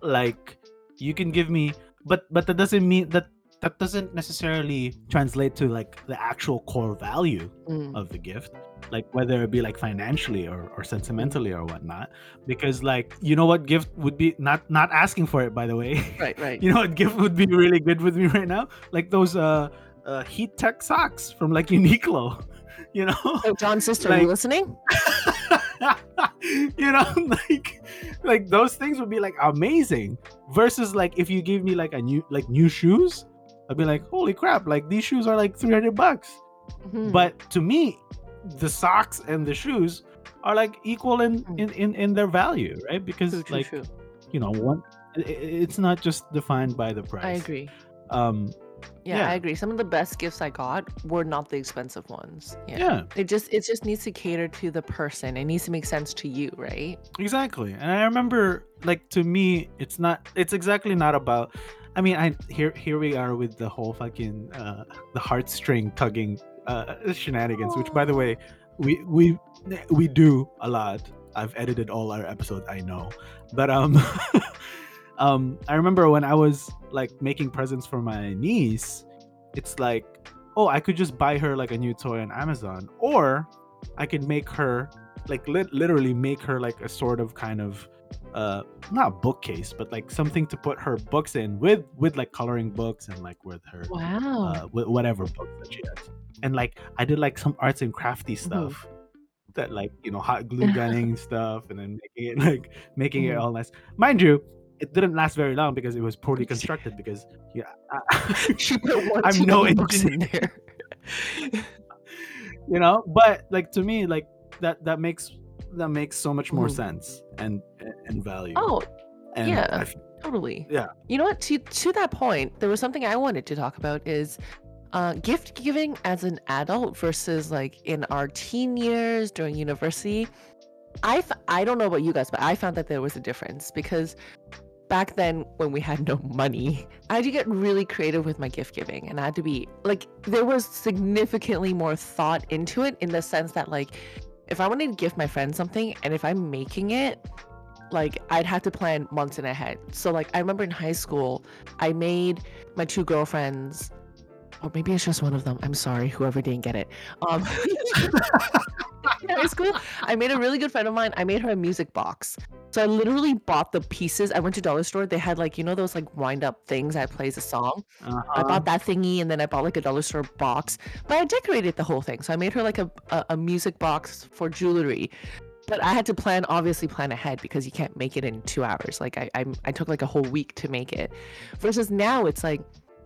Like you can give me, but but that doesn't mean that that doesn't necessarily translate to like the actual core value Mm. of the gift like whether it be like financially or, or sentimentally or whatnot because like you know what gift would be not not asking for it by the way Right, right. you know what gift would be really good with me right now like those uh, uh heat tech socks from like uniqlo you know So, John's sister, are you listening? you know like like those things would be like amazing versus like if you give me like a new like new shoes i'd be like holy crap like these shoes are like 300 bucks Mhm. but to me the socks and the shoes are like equal in Mm. in in, in their value right because true, true, like true. you know one it's not just defined by the price I agree. um Yeah, Yeah. I agree. Some of the best gifts I got were not the expensive ones. Yeah. yeah It just it just needs to cater to the person. It needs to make sense to you, right? exactly and i remember like to me it's not it's exactly not about i mean i here here we are with the whole fucking uh the heartstring tugging uh shenanigans which by the way we we we do a lot i've edited all our episodes i know but um um i remember when i was like making presents for my niece it's like oh i could just buy her like a new toy on amazon or i could make her like lit- literally make her like a sort of kind of uh not bookcase but like something to put her books in with with like coloring books and like with her Wow. uh with whatever books that she has and like i did like some arts and crafty Mm-hmm. stuff that like you know hot glue gunning stuff and then making it like making it Mhm. all nice mind you it didn't last very long because it was poorly constructed because yeah I, I'm no engineer. there. you know but like to me like that that makes that makes so much more Mhm. sense and and value oh, and yeah. Totally. Yeah. You know what? To to that point, there was something I wanted to talk about is uh, gift giving as an adult versus like in our teen years during university. I f- I don't know about you guys, but I found that there was a difference because back then when we had no money, I had to get really creative with my gift giving, and I had to be like there was significantly more thought into it in the sense that like if I wanted to gift my friend something and if I'm making it like I'd have to plan months in ahead. So like I remember in high school, I made my two girlfriends, or maybe it's just one of them. I'm sorry, whoever didn't get it. Um, high school, I made a really good friend of mine. I made her a music box. So I literally bought the pieces. I went to dollar store. They had like you know those like wind up things that plays a song. I uh-huh. bought that thingy and then I bought like a dollar store box. But I decorated the whole thing. So I made her like a, a, a music box for jewelry. But I had to plan, obviously plan ahead because you can't make it in two hours. Like I, I, I took like a whole week to make it. Versus now it's like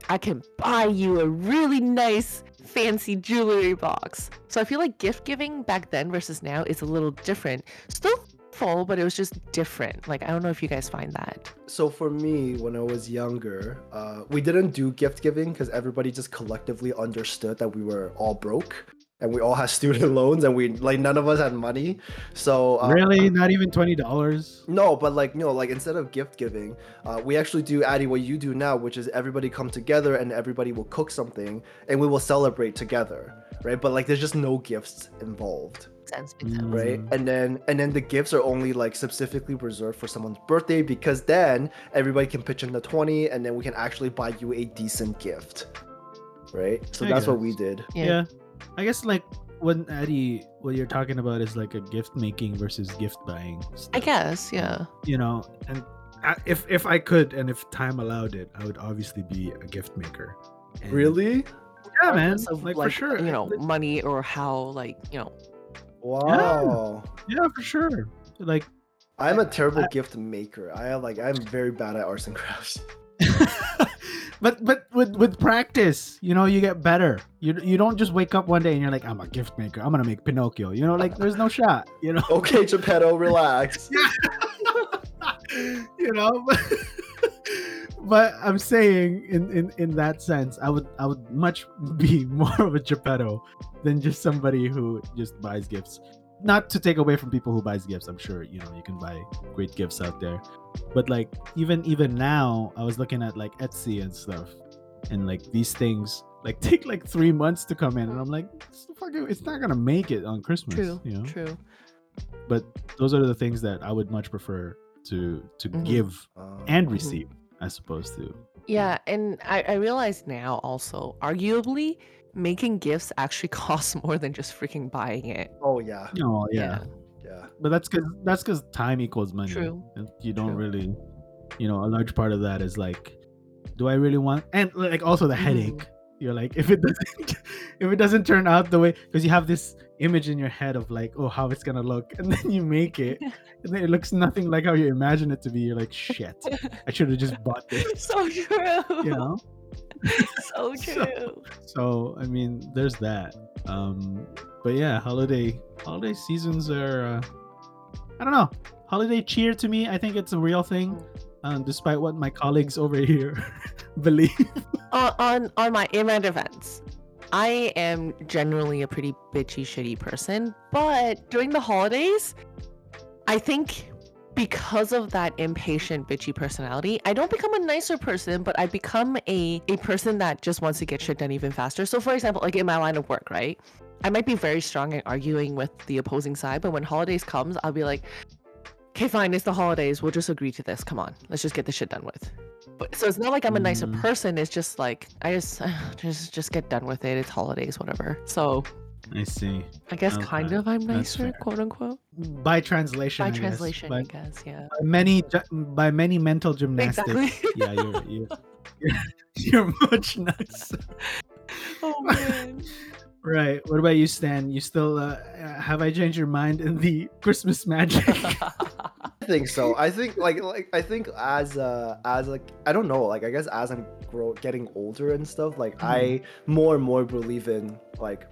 I can buy you a really nice fancy jewelry box. So I feel like gift giving back then versus now is a little different. Still full, but it was just different. Like I don't know if you guys find that. So for me, when I was younger, uh, we didn't do gift giving because everybody just collectively understood that we were all broke and we all had student loans and we like none of us had money. So uh, really not even $20 No, but like no, like instead of gift giving, uh, we actually do Addie what you do now, which is everybody come together and everybody will cook something and we will celebrate together, right? But like there's just no gifts involved, Sense makes sense. right? Mm. And then and then the gifts are only like specifically reserved for someone's birthday because then everybody can pitch in the twenty and then we can actually buy you a decent gift, right? So I that's what we did. Yeah. yeah. i guess like when Addie, what you're talking about is like a gift making versus gift buying I guess, yeah. you know and I- if if i could and if time allowed it i would obviously be a gift maker And- Really? Yeah, man. of, Like, like for sure. you know money or how like you know Wow. yeah, for sure. Like, I'm a terrible I- gift maker. I have like I'm very bad at arts and crafts. but but with with practice, you know, you get better. You you don't just wake up one day and you're like, I'm a gift maker. I'm gonna make Pinocchio. You know, like there's no shot. You know. Okay, Geppetto, relax. you know but i'm saying in, in in that sense i would i would much be more of a geppetto than just somebody who just buys gifts. Not to take away from people who buys gifts i'm sure you know you can buy great gifts out there. But like even even now i was looking at like etsy and stuff and like these things like take like three months to come in and i'm like it's, fucking, it's not gonna make it on christmas true you know? true. But those are the things that i would much prefer to to Mhm. give Um, and Mhm. receive as opposed to yeah and I, I realize now also arguably making gifts actually costs more than just freaking buying it oh yeah, oh yeah, yeah. but that's because that's because time equals money True. you don't True. really you know a large part of that is like do i really want and like also the Mhm. headache you're like if it doesn't if it doesn't turn out the way because you have this image in your head of like oh how it's gonna look and then you make it and then it looks nothing like how you imagine it to be. You're like shit i should have just bought this. So true. You know? So So- true. so i mean there's that. Um but yeah holiday holiday seasons are uh, i don't know. Holiday cheer to me. I think it's a real thing um, despite what my colleagues over here believe. On, on on my in my defense i am generally a pretty bitchy shitty person but during the holidays i think because of that impatient bitchy personality i don't become a nicer person but i become a a person that just wants to get shit done even faster. So for example like in my line of work right? I might be very strong in arguing with the opposing side but when holidays comes i'll be like okay fine it's the holidays we'll just agree to this come on let's just get this shit done with but so it's not like I'm a nicer Mm. person. It's just like I just just just get done with it. It's holidays, whatever. So i see I guess kind of I'm nicer, quote unquote. by translation By I translation, by, I guess. Yeah. by many by many mental gymnastics Exactly. yeah you're, you're you're much nicer oh man. Right. What about you stan? You still uh, have i changed your mind in the christmas magic? I think so. I think like like I think as uh as like I don't know like I guess as I'm grow getting older and stuff like I more and more believe in like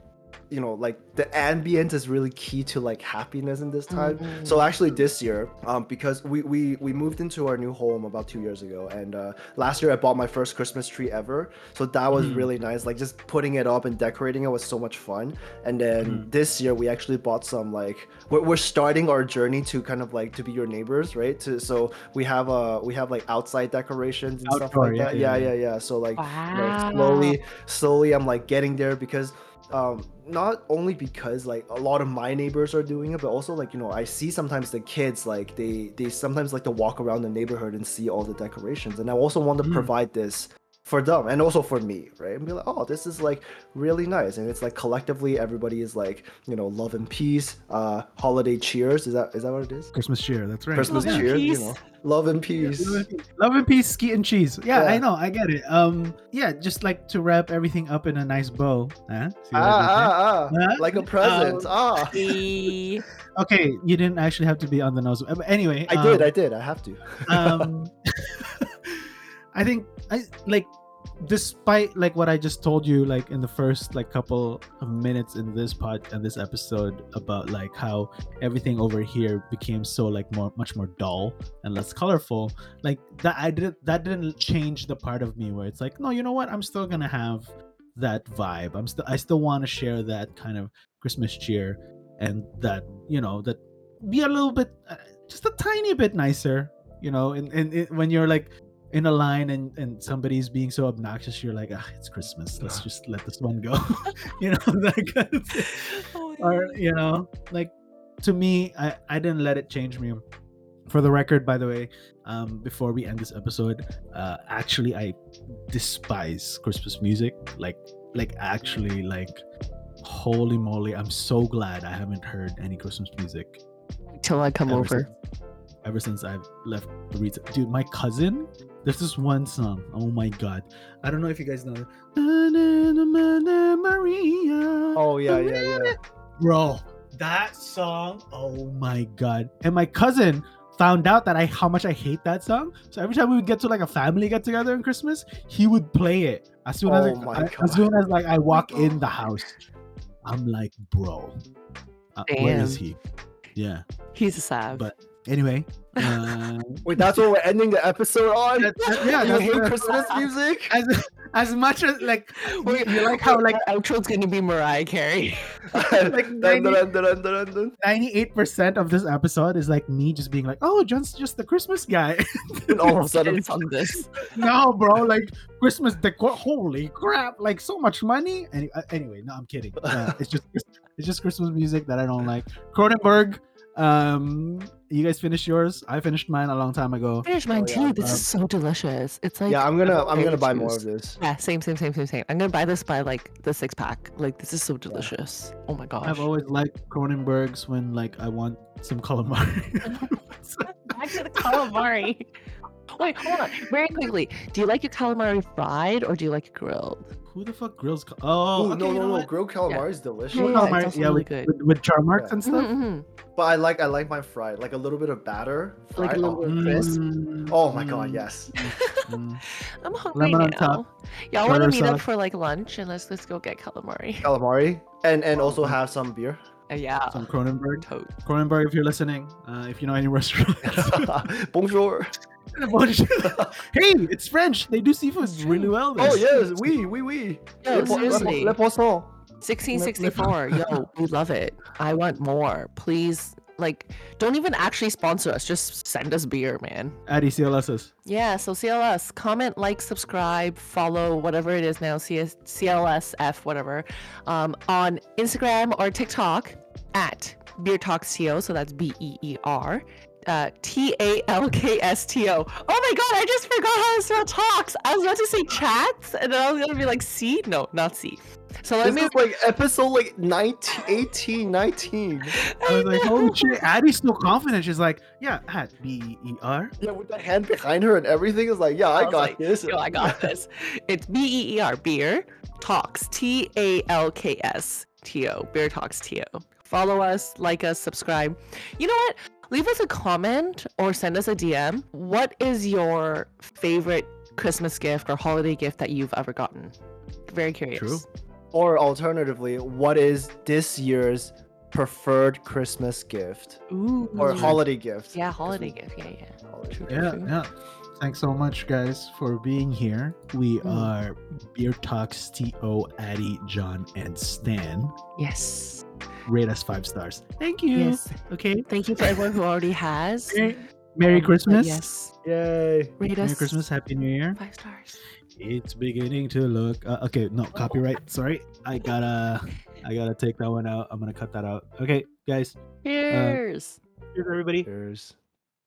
you know like the ambient is really key to like happiness in this time. Mm. So actually this year, um, because we, we we moved into our new home about two years ago, and uh, last year I bought my first Christmas tree ever. So that was Mm. really nice. Like just putting it up and decorating it was so much fun. And then Mm. this year we actually bought some like we're, we're starting our journey to kind of like to be your neighbors, right? To so we have uh we have like outside decorations and stuff like yeah, that. yeah, Yeah, yeah. yeah. So like Wow. slowly slowly i'm like getting there because um not only because like a lot of my neighbors are doing it but also like you know i see sometimes the kids like they they sometimes like to walk around the neighborhood and see all the decorations and i also want to Mm. provide this for them and also for me right and be like oh this is like really nice and it's like collectively everybody is like you know love and peace uh holiday cheers is that is that what it is christmas cheer that's right christmas Love and cheers you know love and peace Love and peace. Love and peace, skeet and cheese. Yeah, I know, I get it. Um, yeah, just like to wrap everything up in a nice bow. Huh? See what I did there? ah, ah, ah, Huh? like a present Um, ah Okay, you didn't actually have to be on the nose. Uh, But anyway, i did um, i did i have to um i think i like despite like what i just told you like in the first like couple of minutes in this pod and this episode about like how everything over here became so like more much more dull and less colorful like that i did that didn't change the part of me where it's like no you know what? I'm still gonna have that vibe. I'm still i still want to share that kind of christmas cheer and that you know that be a little bit uh, just a tiny bit nicer you know and, and it, when you're like in a line and and somebody's being so obnoxious you're like ah it's christmas let's Yeah. just let this one go you know that kind of thing. oh, or you know like to me i i didn't let it change me for the record by the way um before we end this episode uh actually i despise christmas music like like actually like holy moly i'm so glad i haven't heard any christmas music Till I come ever over. since, ever since I've left the retail. Dude, my cousin There's this one song. Oh my god. I don't know if you guys know it. Maria. Oh yeah, yeah, yeah. Bro, that song. Oh my god. And my cousin found out that I how much I hate that song. So every time we would get to like a family get together on Christmas, he would play it as soon as Oh like, I- as soon as like I walk in the house. I'm like, bro, uh, where is he? Yeah. He's a sav. But anyway, uh, Wait, that's what we're ending the episode on. that- that- yeah, you hate what- Christmas music. as as much as like Wait, you like how like our outro's gonna be Mariah Carey. like dun, 90 dun, dun, dun, dun, dun. 98% of this episode is like me just being like, oh, John's just the Christmas guy. And all of a sudden, It's on this. no, bro, like Christmas decor. Holy crap! Like so much money. Any, uh, anyway, no, I'm kidding. Uh, it's just it's just Christmas music that I don't like. Kronenbourg. Um, you guys finished yours. I finished mine a long time ago. Finish mine Oh, yeah. too. This Um, is so delicious. It's like yeah, I'm gonna I've I'm gonna buy more of this. Yeah, same, same, same, same, same. I'm gonna buy this by like the six pack. Like this is so delicious. Oh my gosh. I've always liked Kronenbourg's when like I want some calamari. Back to the calamari. Wait, hold on. Very quickly. Do you like your calamari fried or do you like it grilled? Who the fuck grills? Cal- oh, Ooh, okay, no, you no, know no. what? Grilled calamari is delicious. Yeah, Grilled yeah, it's calamari, also yeah, really with, good. with, with jar marks Yeah. and stuff. Mhm. But I like I like mine fried, like a little bit of batter. Like a fried. little oh, bit crisp. Mm, oh my god, mm, yes. mm. I'm hungry Lemon on now. top, Y'all want to tartar meet up sauce. for like lunch and let's let's go get calamari. Calamari, and and also Mhm. have some beer. Uh, yeah. Some Kronenbourg. Toad. Kronenbourg, if you're listening, uh, if you know any restaurants. Bonjour. hey, it's French. They do seafood really well. Oh yes, oui, oui, oui. Yo, Le po- le. Le poisson. 1664. Yo, we love it. I want more. Please, like, don't even actually sponsor us. Just send us beer, man. Addie CLSs. Yeah, so CLS, comment, like, subscribe, follow, whatever it is now, CS, CLSF, whatever, um, on Instagram or TikTok at Beer Talks TO. So that's B E E R. Uh, T A L K S T O. Oh my god, I just forgot how to spell talks. I was about to say chats, and then I was gonna be like C. No, not C. So let This me. is like episode like 19, 18, 19. I was like, holy shit. Addie's so confident. She's like, yeah, at B E E R. Yeah, with the hand behind her and everything. is like, yeah, I, was got like, this. Yo, I got this. It's B E E R, beer talks, T A L K S T O, beer talks T O. Follow us, like us, subscribe. You know what? Leave us a comment or send us a DM. What is your favorite Christmas gift or holiday gift that you've ever gotten? Very curious. True. Or alternatively, what is this year's preferred Christmas gift Ooh. or holiday gift? Yeah, holiday gift. Yeah, yeah. Holiday True, gift. Yeah, yeah. Thanks so much, guys, for being here. We Mm. are Beer Talks TO, Addie, John, and Stan. Yes. Rate us five stars. Thank you. Yes. Okay. Thank you for everyone who already has. Merry, Merry Um, Christmas. Yes. Yay. Rate Merry us Christmas. Happy New Year. Five stars. It's beginning to look. Uh, okay, no copyright. Sorry, I gotta, I gotta take that one out. I'm gonna cut that out. Okay, guys. Cheers. Cheers, everybody. Cheers.